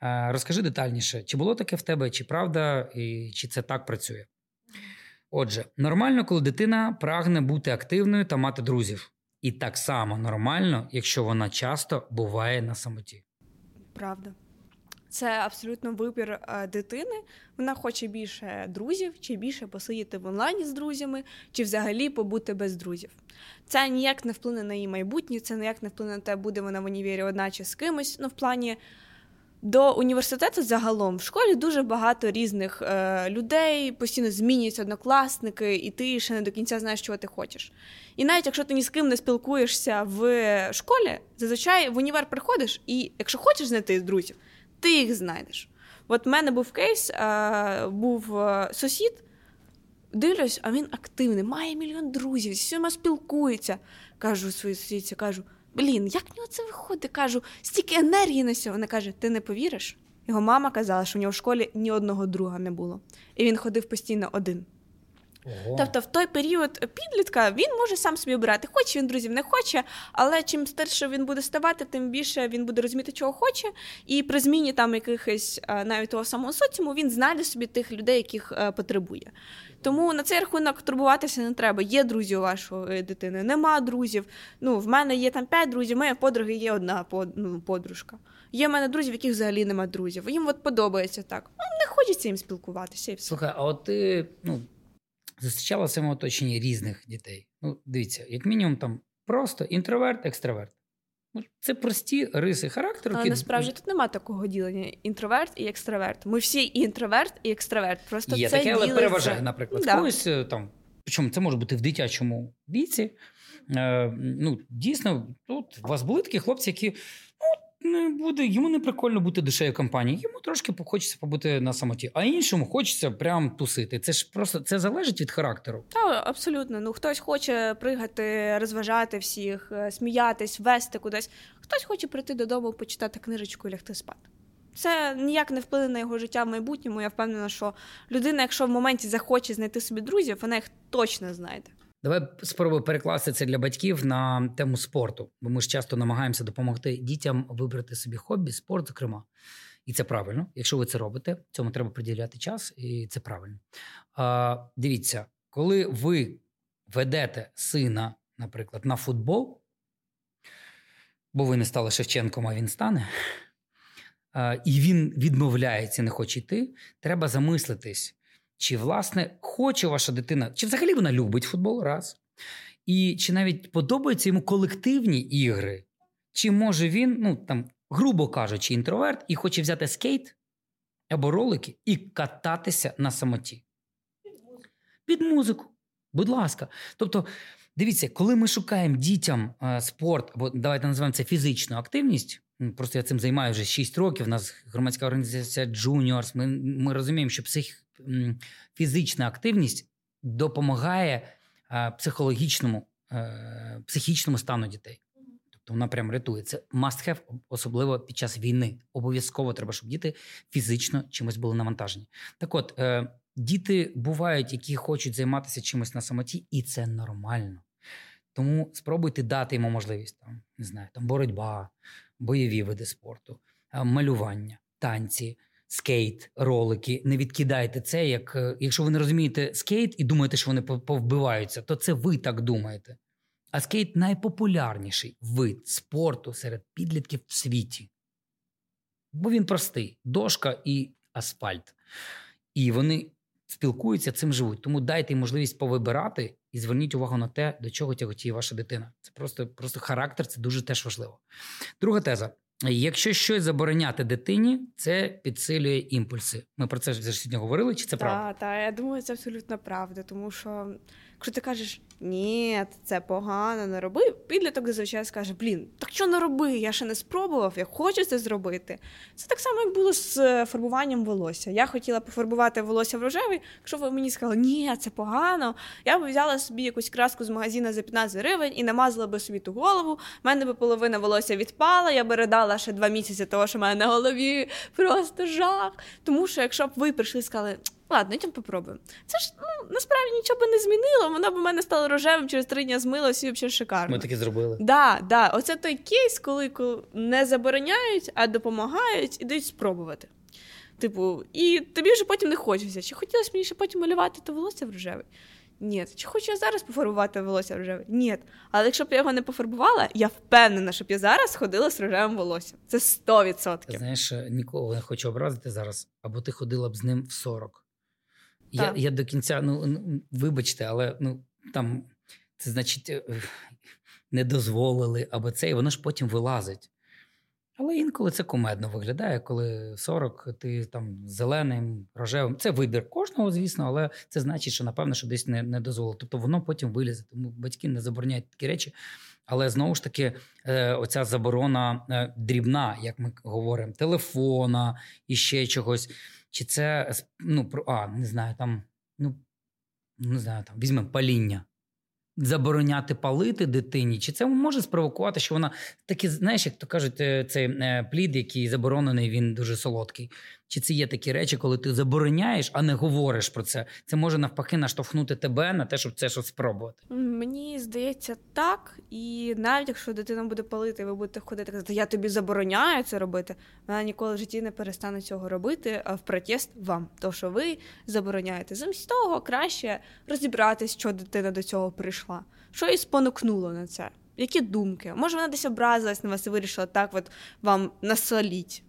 Розкажи детальніше, чи було таке в тебе, чи правда, і чи це так працює. Отже, нормально, коли дитина прагне бути активною та мати друзів. І так само нормально, якщо вона часто буває на самоті. Правда. Це абсолютно вибір е, дитини. Вона хоче більше друзів, чи більше посидіти в онлайні з друзями, чи взагалі побути без друзів. Це ніяк не вплине на її майбутнє, це ніяк не вплине на те, буде вона в універі одна чи з кимось. Ну, в плані До університету загалом в школі дуже багато різних е, людей, постійно змінюються однокласники, і ти ще не до кінця знаєш, чого ти хочеш. І навіть якщо ти ні з ким не спілкуєшся в школі, зазвичай в універ приходиш, і якщо хочеш знайти друзів, ти їх знайдеш. От в мене був кейс, е, був е, сусід, дивлюсь, а він активний, має мільйон друзів, зі всіма спілкується. Кажу своїй сусідці, кажу: блін, як в нього це виходить? Кажу, стільки енергії на сьогодні. Вона каже: ти не повіриш? Його мама казала, що в нього в школі ні одного друга не було. І він ходив постійно один. Ого. Тобто, в той період підлітка він може сам собі обирати, хоче він друзів, не хоче, але чим старше він буде ставати, тим більше він буде розуміти, чого хоче. І при зміні там якихось е, навіть того самого соціуму він знайде собі тих людей, яких е, потребує. Тому на цей рахунок турбуватися не треба. Є друзі у вашої дитини, нема друзів. Ну, в мене є там п'ять друзів, моя подруги є одна ну, подружка. Є в мене друзі, в яких взагалі нема друзів. Їм от подобається так. Ну, не хочеться їм спілкуватися і все. Слухай, а от ти ну, зустрічала в своєму оточенні різних дітей. Ну, дивіться, як мінімум, там просто інтроверт, екстраверт. Ну, це прості риси характеру. Але які- насправді тут нема такого ділення: інтроверт і екстраверт. Ми всі і інтроверт, і екстраверт. Просто Є це таке, але ділиться. переважає, наприклад, Да. когось е, там. Причому це може бути в дитячому віці. Е, ну, дійсно, тут у вас були такі хлопці, які не буде, йому не прикольно бути душею компанії, йому трошки хочеться побути на самоті, а іншому хочеться прям тусити. Це ж просто це залежить від характеру. Та абсолютно. Ну хтось хоче пригати, розважати всіх, е, сміятись, вести кудись. Хтось хоче прийти додому, почитати книжечку і лягти спати. Це ніяк не вплине на його життя в майбутньому. Я впевнена, що людина, якщо в моменті захоче знайти собі друзів, вона їх точно знайде. Давай спробую перекласти це для батьків на тему спорту, бо ми ж часто намагаємося допомогти дітям вибрати собі хобі, спорт, зокрема. І це правильно. Якщо ви це робите, цьому треба приділяти час, і це правильно. А, дивіться, коли ви ведете сина, наприклад, на футбол, бо ви не стали Шевченком, а він стане, а, і він відмовляється, не хоче йти, треба замислитись, чи власне хоче ваша дитина, чи взагалі вона любить футбол раз. І чи навіть подобаються йому колективні ігри, чи може він, ну там, грубо кажучи, інтроверт і хоче взяти скейт або ролики і кататися на самоті. Під музику. Будь ласка. Тобто, дивіться, коли ми шукаємо дітям е, спорт, або давайте називаємо це фізичну активність. Просто я цим займаю вже 6 років. У нас громадська організація Juniors. Ми, ми розуміємо, що псих, фізична активність допомагає психологічному, е, психічному стану дітей. Тобто вона прям рятує. Це must have, особливо під час війни. Обов'язково треба, щоб діти фізично чимось були навантажені. Так от, е, діти бувають, які хочуть займатися чимось на самоті, і це нормально. Тому спробуйте дати йому можливість там, не знаю, там боротьба, бойові види спорту, е, малювання, танці, скейт, ролики. Не відкидайте це, як е, якщо ви не розумієте скейт і думаєте, що вони повбиваються, то це ви так думаєте. А скейт найпопулярніший вид спорту серед підлітків в світі. Бо він простий: дошка і асфальт. І вони спілкуються, цим живуть. Тому дайте їм можливість повибирати і зверніть увагу на те, до чого тяготіє ваша дитина. Це просто, просто характер, це дуже теж важливо. Друга теза: якщо щось забороняти дитині, це підсилює імпульси. Ми про це вже сьогодні говорили, чи це правда? Так, та, я думаю, це абсолютно правда, тому що якщо ти кажеш ні, це погано, не роби, підліток зазвичай скаже: блін, так що не роби? Я ще не спробував, я хочу це зробити. Це так само, як було з е, фарбуванням волосся. Я хотіла пофарбувати волосся в рожевий. Якщо ви мені сказали, ні, це погано, я б взяла собі якусь краску з магазину за 15 гривень і намазала би собі ту голову. У мене би половина волосся відпала, я би ридала ще два місяці, того, що в мене на голові просто жах. Тому що якщо б ви прийшли і сказали, ладно, йдемо попробуємо. Це ж ну, насправді нічого би не змінило, воно б у мене стало рожевим через три дні змилося і взагалі шикарно. Ми таке зробили. Да, да, оце той кейс, коли, не забороняють, а допомагають і дають спробувати. Типу, і тобі вже потім не хочеться. Чи хотілося мені ще потім малювати то волосся в рожевий? Ні. Чи хочу я зараз пофарбувати волосся в рожевий? Ні. Але якщо б я його не пофарбувала, я впевнена, щоб я зараз ходила з рожевим волоссям. Це 100%. Ти знаєш, нікого не хочу образити зараз, або ти ходила б з ним в 40. Я, я до кінця, ну, вибачте, але ну там це значить е, не дозволили, або це, і воно ж потім вилазить. Але інколи це кумедно виглядає, коли 40 ти там зеленим, рожевим. Це вибір кожного, звісно, але це значить, що напевно, що десь не, не дозволило. Тобто воно потім вилізе. Тому батьки не забороняють такі речі. Але знову ж таки, е, оця заборона е, дрібна, як ми говоримо, телефона і ще чогось. Чи це ну, про а, не знаю, там, ну не знаю, там візьмемо паління. Забороняти палити дитині, чи це може спровокувати, що вона такі, знаєш, як то кажуть, е, цей е, плід, який заборонений, він дуже солодкий. Чи це є такі речі, коли ти забороняєш, а не говориш про це? Це може навпаки наштовхнути тебе на те, щоб це щось спробувати. Мені здається, так. І навіть якщо дитина буде палити, ви будете ходити казати, я тобі забороняю це робити, вона ніколи в житті не перестане цього робити, а в протест вам. То, що ви забороняєте. Замість того краще розібратись, що дитина до цього прийшла, що її спонукнуло на це. Які думки? Може, вона десь образилась на вас і вирішила так от вам насоліть.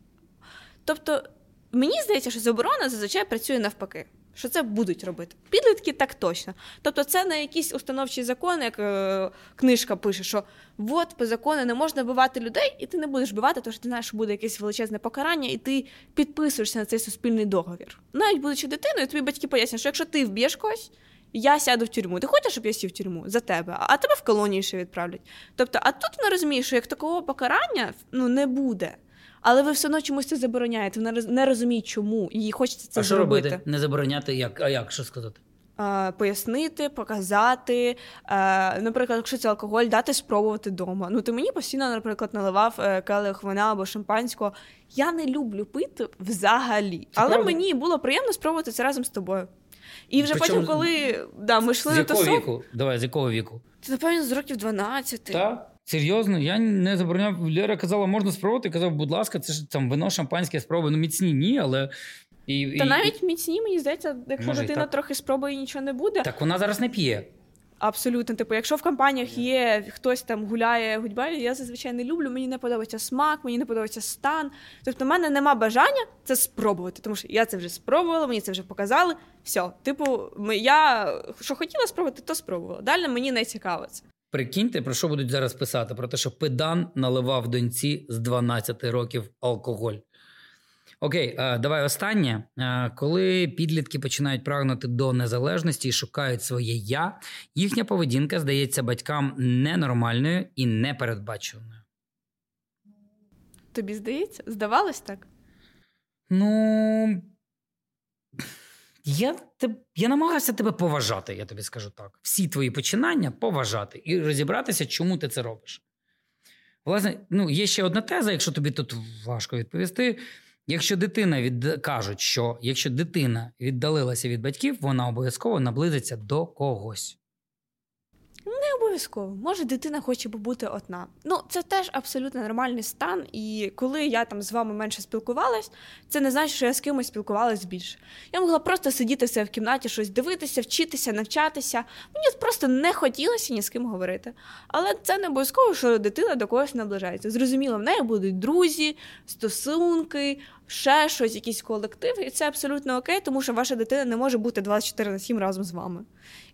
Тобто, мені здається, що заборона зазвичай працює навпаки. Що це будуть робити? Підлітки так точно. Тобто, це не якісь установчі закони, як е, книжка пише, що от по закону не можна вбивати людей, і ти не будеш вбивати, тому що ти знаєш, що буде якесь величезне покарання, і ти підписуєшся на цей суспільний договір. Навіть будучи дитиною, тобі батьки пояснюють, що якщо ти вб'єш когось, я сяду в тюрму. Ти хочеш, щоб я сів в тюрму за тебе, а тебе в колонію ще відправлять. Тобто, а тут вона розуміє, що як такого покарання ну, не буде. Але ви все одно чомусь це забороняєте. Вона не розуміє, чому, їй хочеться це а що зробити. робити? Не забороняти, як? А як що сказати? Е, Пояснити, показати. Е, Наприклад, якщо це алкоголь, дати спробувати вдома. Ну ти мені постійно, наприклад, наливав е, келих вина або шампанського. Я не люблю пити взагалі, але правда? мені було приємно спробувати це разом з тобою. І вже Причому потім, коли да, ми йшли З на тусовку, віку? Давай, з якого віку? це напевно з років 12. Так. Серйозно, я не забороняв. Лера казала, можна спробувати. Я казав, будь ласка, це ж там вино, шампанське спробуй. Ну, міцні ні, але. І, Та і- навіть міцні, мені здається, якщо Може, дитина трохи спробує, нічого не буде. Так вона зараз не п'є. Абсолютно, типу, якщо в компаніях є хтось там гуляє гудьбай, я зазвичай не люблю. Мені не подобається смак, мені не подобається стан. Тобто, в мене нема бажання це спробувати, тому що я це вже спробувала, мені це вже показали. Все, типу, я що хотіла спробувати, то спробувала. Далі мені не цікаво це. Прикиньте, про що будуть зараз писати? Про те, що педан наливав доньці з 12 років алкоголь. Окей, е, давай останнє. Е, Коли підлітки починають прагнути до незалежності і шукають своє я, їхня поведінка здається батькам ненормальною і непередбаченою. Тобі здається? Здавалось так? Ну. Я, теб- я намагався тебе поважати, я тобі скажу так. Всі твої починання поважати і розібратися, чому ти це робиш. Власне, ну, є ще одна теза, якщо тобі тут важко відповісти. Якщо дитина від... кажуть, що якщо дитина віддалилася від батьків, вона обов'язково наблизиться до когось. Обов'язково. Може, дитина хоче побути одна. Ну, це теж абсолютно нормальний стан. І коли я там з вами менше спілкувалась, це не значить, що я з кимось спілкувалась більше. Я могла просто сидіти себе в кімнаті, щось дивитися, вчитися, навчатися. Мені просто не хотілося ні з ким говорити. Але це не обов'язково, що дитина до когось наближається. Зрозуміло, в неї будуть друзі, стосунки, ще щось, якісь колективи, і це абсолютно окей, тому що ваша дитина не може бути 24 на 7 разом з вами.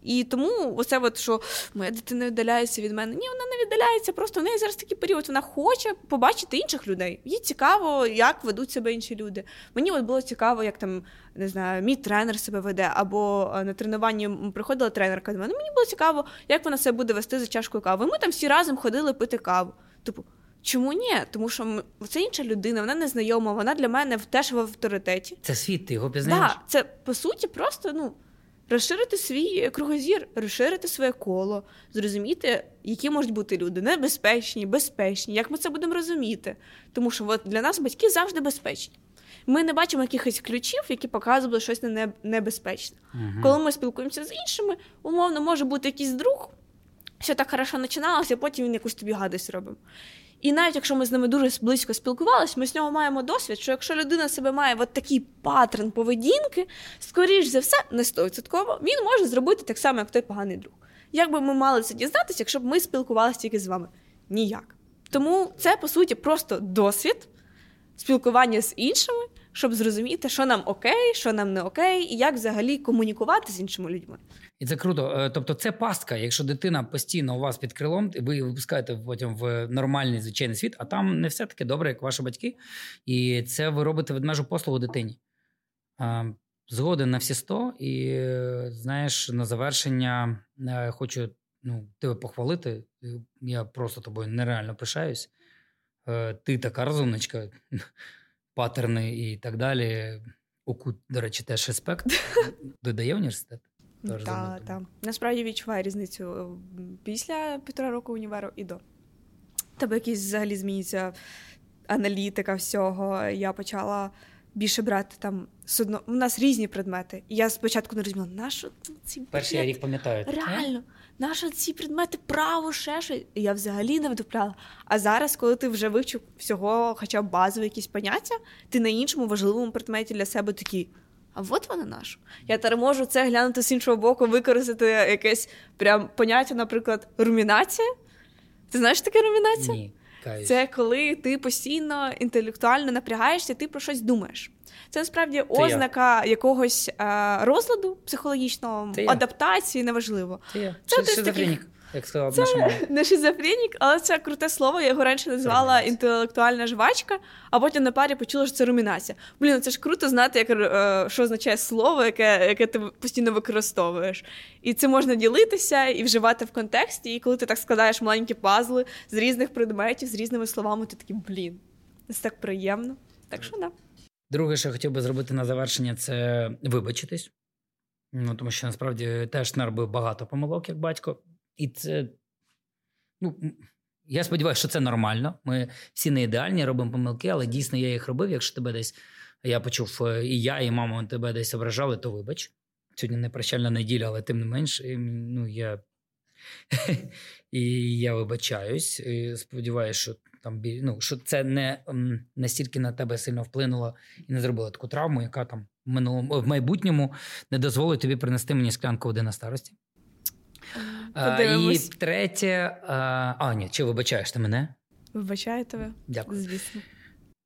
І тому оце, от, що моя дитина віддаляється від мене. Ні, вона не віддаляється. Просто в неї зараз такий період. Вона хоче побачити інших людей. Їй цікаво, як ведуть себе інші люди. Мені от було цікаво, як там не знаю, мій тренер себе веде, або е, на тренуванні приходила тренерка до мене. Мені було цікаво, як вона себе буде вести за чашкою кави. Ми там всі разом ходили пити каву. Типу. Чому ні? Тому що це інша людина, вона незнайома, вона для мене теж в авторитеті. Це світ, ти його пізнаєш? Да, це по суті просто ну, розширити свій кругозір, розширити своє коло, зрозуміти, які можуть бути люди небезпечні, безпечні, як ми це будемо розуміти. Тому що от для нас батьки завжди безпечні. Ми не бачимо якихось ключів, які показували щось не- небезпечне. Мгм. Коли ми спілкуємося з іншими, умовно може бути якийсь друг, що так хорошо починалося, а потім він якусь тобі гадость робив. І навіть якщо ми з ними дуже близько спілкувалися, ми з нього маємо досвід, що якщо людина себе має от такий паттерн поведінки, скоріш за все, не 100%, він може зробити так само, як той поганий друг. Як би ми мали це дізнатися, якщо б ми спілкувалися тільки з вами? Ніяк. Тому це, по суті, просто досвід спілкування з іншими, щоб зрозуміти, що нам окей, що нам не окей, і як взагалі комунікувати з іншими людьми. І це круто. Е, Тобто, це пастка. Якщо дитина постійно у вас під крилом, ви її випускаєте потім в нормальний звичайний світ, а там не все таки добре, як ваші батьки. І це ви робите ведмежу послугу дитині. А, Згоден на всі сто. І е, знаєш, на завершення е, хочу ну, тебе похвалити. Е, Я просто тобою нереально пишаюсь. Е, Ти така розумничка, патерни і так далі. Оку, до речі, теж респект. Додає університет. Так, так. Насправді відчуваю різницю після півтора року універу і до. Тебе якісь взагалі змінюється аналітика всього. Я почала більше брати там судно. У нас різні предмети. І я спочатку не розуміла, на що ці Перший я рік пам'ятаю. Реально, на що ці предмети право, ще щось. Я взагалі не вдупляла. А зараз, коли ти вже вивчив всього, хоча б базові якісь поняття, ти на іншому важливому предметі для себе такий. А от вона наша. Я тепер можу це глянути з іншого боку, використати якесь прям поняття, наприклад, румінація. Ти знаєш таке румінація? Ні. Це коли ти постійно інтелектуально напрягаєшся, ти про щось думаєш. Це насправді ознака якогось е, розладу психологічного, Це адаптації, неважливо. Це я. Це шизофренік, як сказала б наша мама. Не шизофренік, але це круте слово. Я його раніше назвала Румінація. інтелектуальна жвачка, а потім на парі почула, що це румінація. Блін, це ж круто знати, як, е, що означає слово, яке, яке ти постійно використовуєш. І це можна ділитися і вживати в контексті. І коли ти так складаєш маленькі пазли з різних предметів, з різними словами, ти такий, блін, це так приємно. Так що да. Друге, що я хотів би зробити на завершення, це вибачитись. Ну, тому що насправді теж наробив багато помилок, як батько. І це. Ну, я сподіваюся, що це нормально. Ми всі не ідеальні, робимо помилки, але дійсно я їх робив. Якщо тебе десь я почув, е, і я, і мама тебе десь ображали, то вибач. Сьогодні не прощальна неділя, але тим не менш, ну, я... і я вибачаюсь. І сподіваюся, що там ну, що це не настільки на тебе сильно вплинуло і не зробила таку травму, яка там в минулому в майбутньому не дозволить тобі принести мені склянку води на старості. А, і третє, а, а ні, чи вибачаєш ти мене? Вибачаю тебе, Дякую. звісно.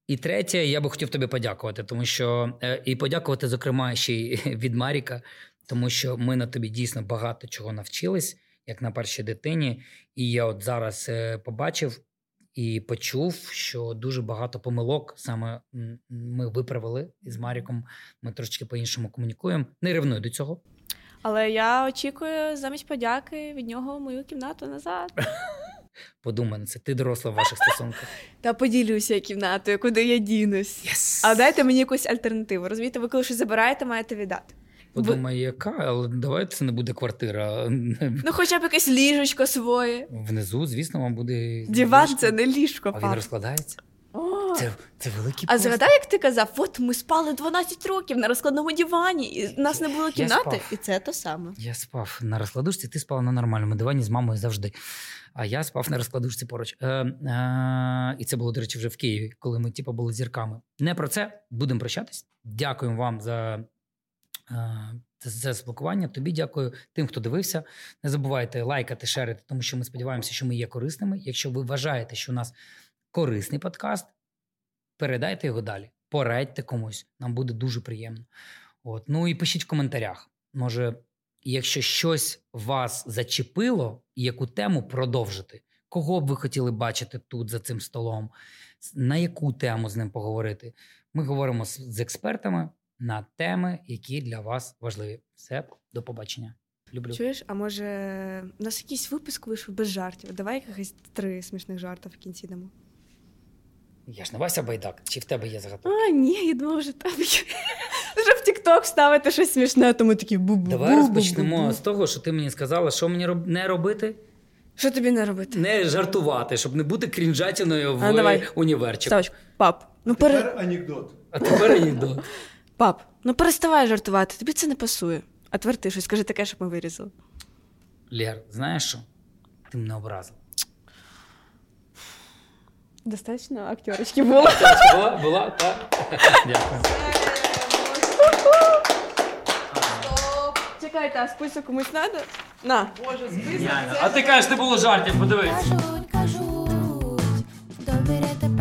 І третє, я би хотів тобі подякувати, тому що е, і подякувати, зокрема, ще й від Маріка, тому що ми на тобі дійсно багато чого навчились, як на першій дитині. І я от зараз е, побачив і почув, що дуже багато помилок саме ми виправили із Маріком. Ми трошечки по-іншому комунікуємо. Не ревную до цього. Але я очікую замість подяки від нього мою кімнату назад. Подумай на це. Ти доросла в ваших стосунках. Та поділюся кімнатою, куди я дінусь. Yes! А дайте мені якусь альтернативу. Розумієте, ви коли щось забираєте, маєте віддати. Подумай, яка, але давай це не буде квартира. Ну, хоча б якесь ліжечко своє. Внизу, звісно, вам буде. Ліжко. це не ліжко, А він розкладається. О! Це, це великий А згадай, як ти казав, от ми спали 12 років на розкладному дивані, і нас не було кімнати, і це то саме. Я спав на розкладушці, ти спала на нормальному дивані з мамою завжди. А я спав на розкладушці поруч. Е, е, і це було, до речі, вже в Києві, коли ми типу, були зірками. Не про це. Будемо прощатись. Дякуємо вам за. Е, це спілкування. Тобі дякую тим, хто дивився. Не забувайте лайкати, шерити, тому що ми сподіваємося, що ми є корисними. Якщо ви вважаєте, що у нас корисний подкаст, передайте його далі. Порадьте комусь. Нам буде дуже приємно. От. Ну і пишіть в коментарях. Може, якщо щось вас зачепило, яку тему продовжити, кого б ви хотіли бачити тут за цим столом, на яку тему з ним поговорити. Ми говоримо з експертами на теми, які для вас важливі. Все, до побачення. Люблю. Чуєш, а може, у нас якийсь випуск вийшов без жартів. Давай якихось три смішних жарта в кінці дамо. Я ж не Вася Байдак, чи в тебе є загадка? А, ні, я думала, вже там є. Вже в Тік-Ток ставити щось смішне, тому такі бу-бу. Давай розпочнемо з того, що ти мені сказала, що мені не робити, Що тобі не робити? не жартувати, щоб не бути крінжатіною в А, універчику. Ставочку. Пап, ну. Тепер анекдот. А тепер анекдот. Пап, ну переставай жартувати, тобі це не пасує. А тверди щось, скажи таке, щоб ми вирізали. Лєр, знаєш що? Ти мене образив. Достатньо актерочки було. Була, була, так. Дякую. Чекайте, а список комусь треба? На. Боже, список. А ти кажеш, не було жартів, подивись. Кажуть, кажуть, добре тепер.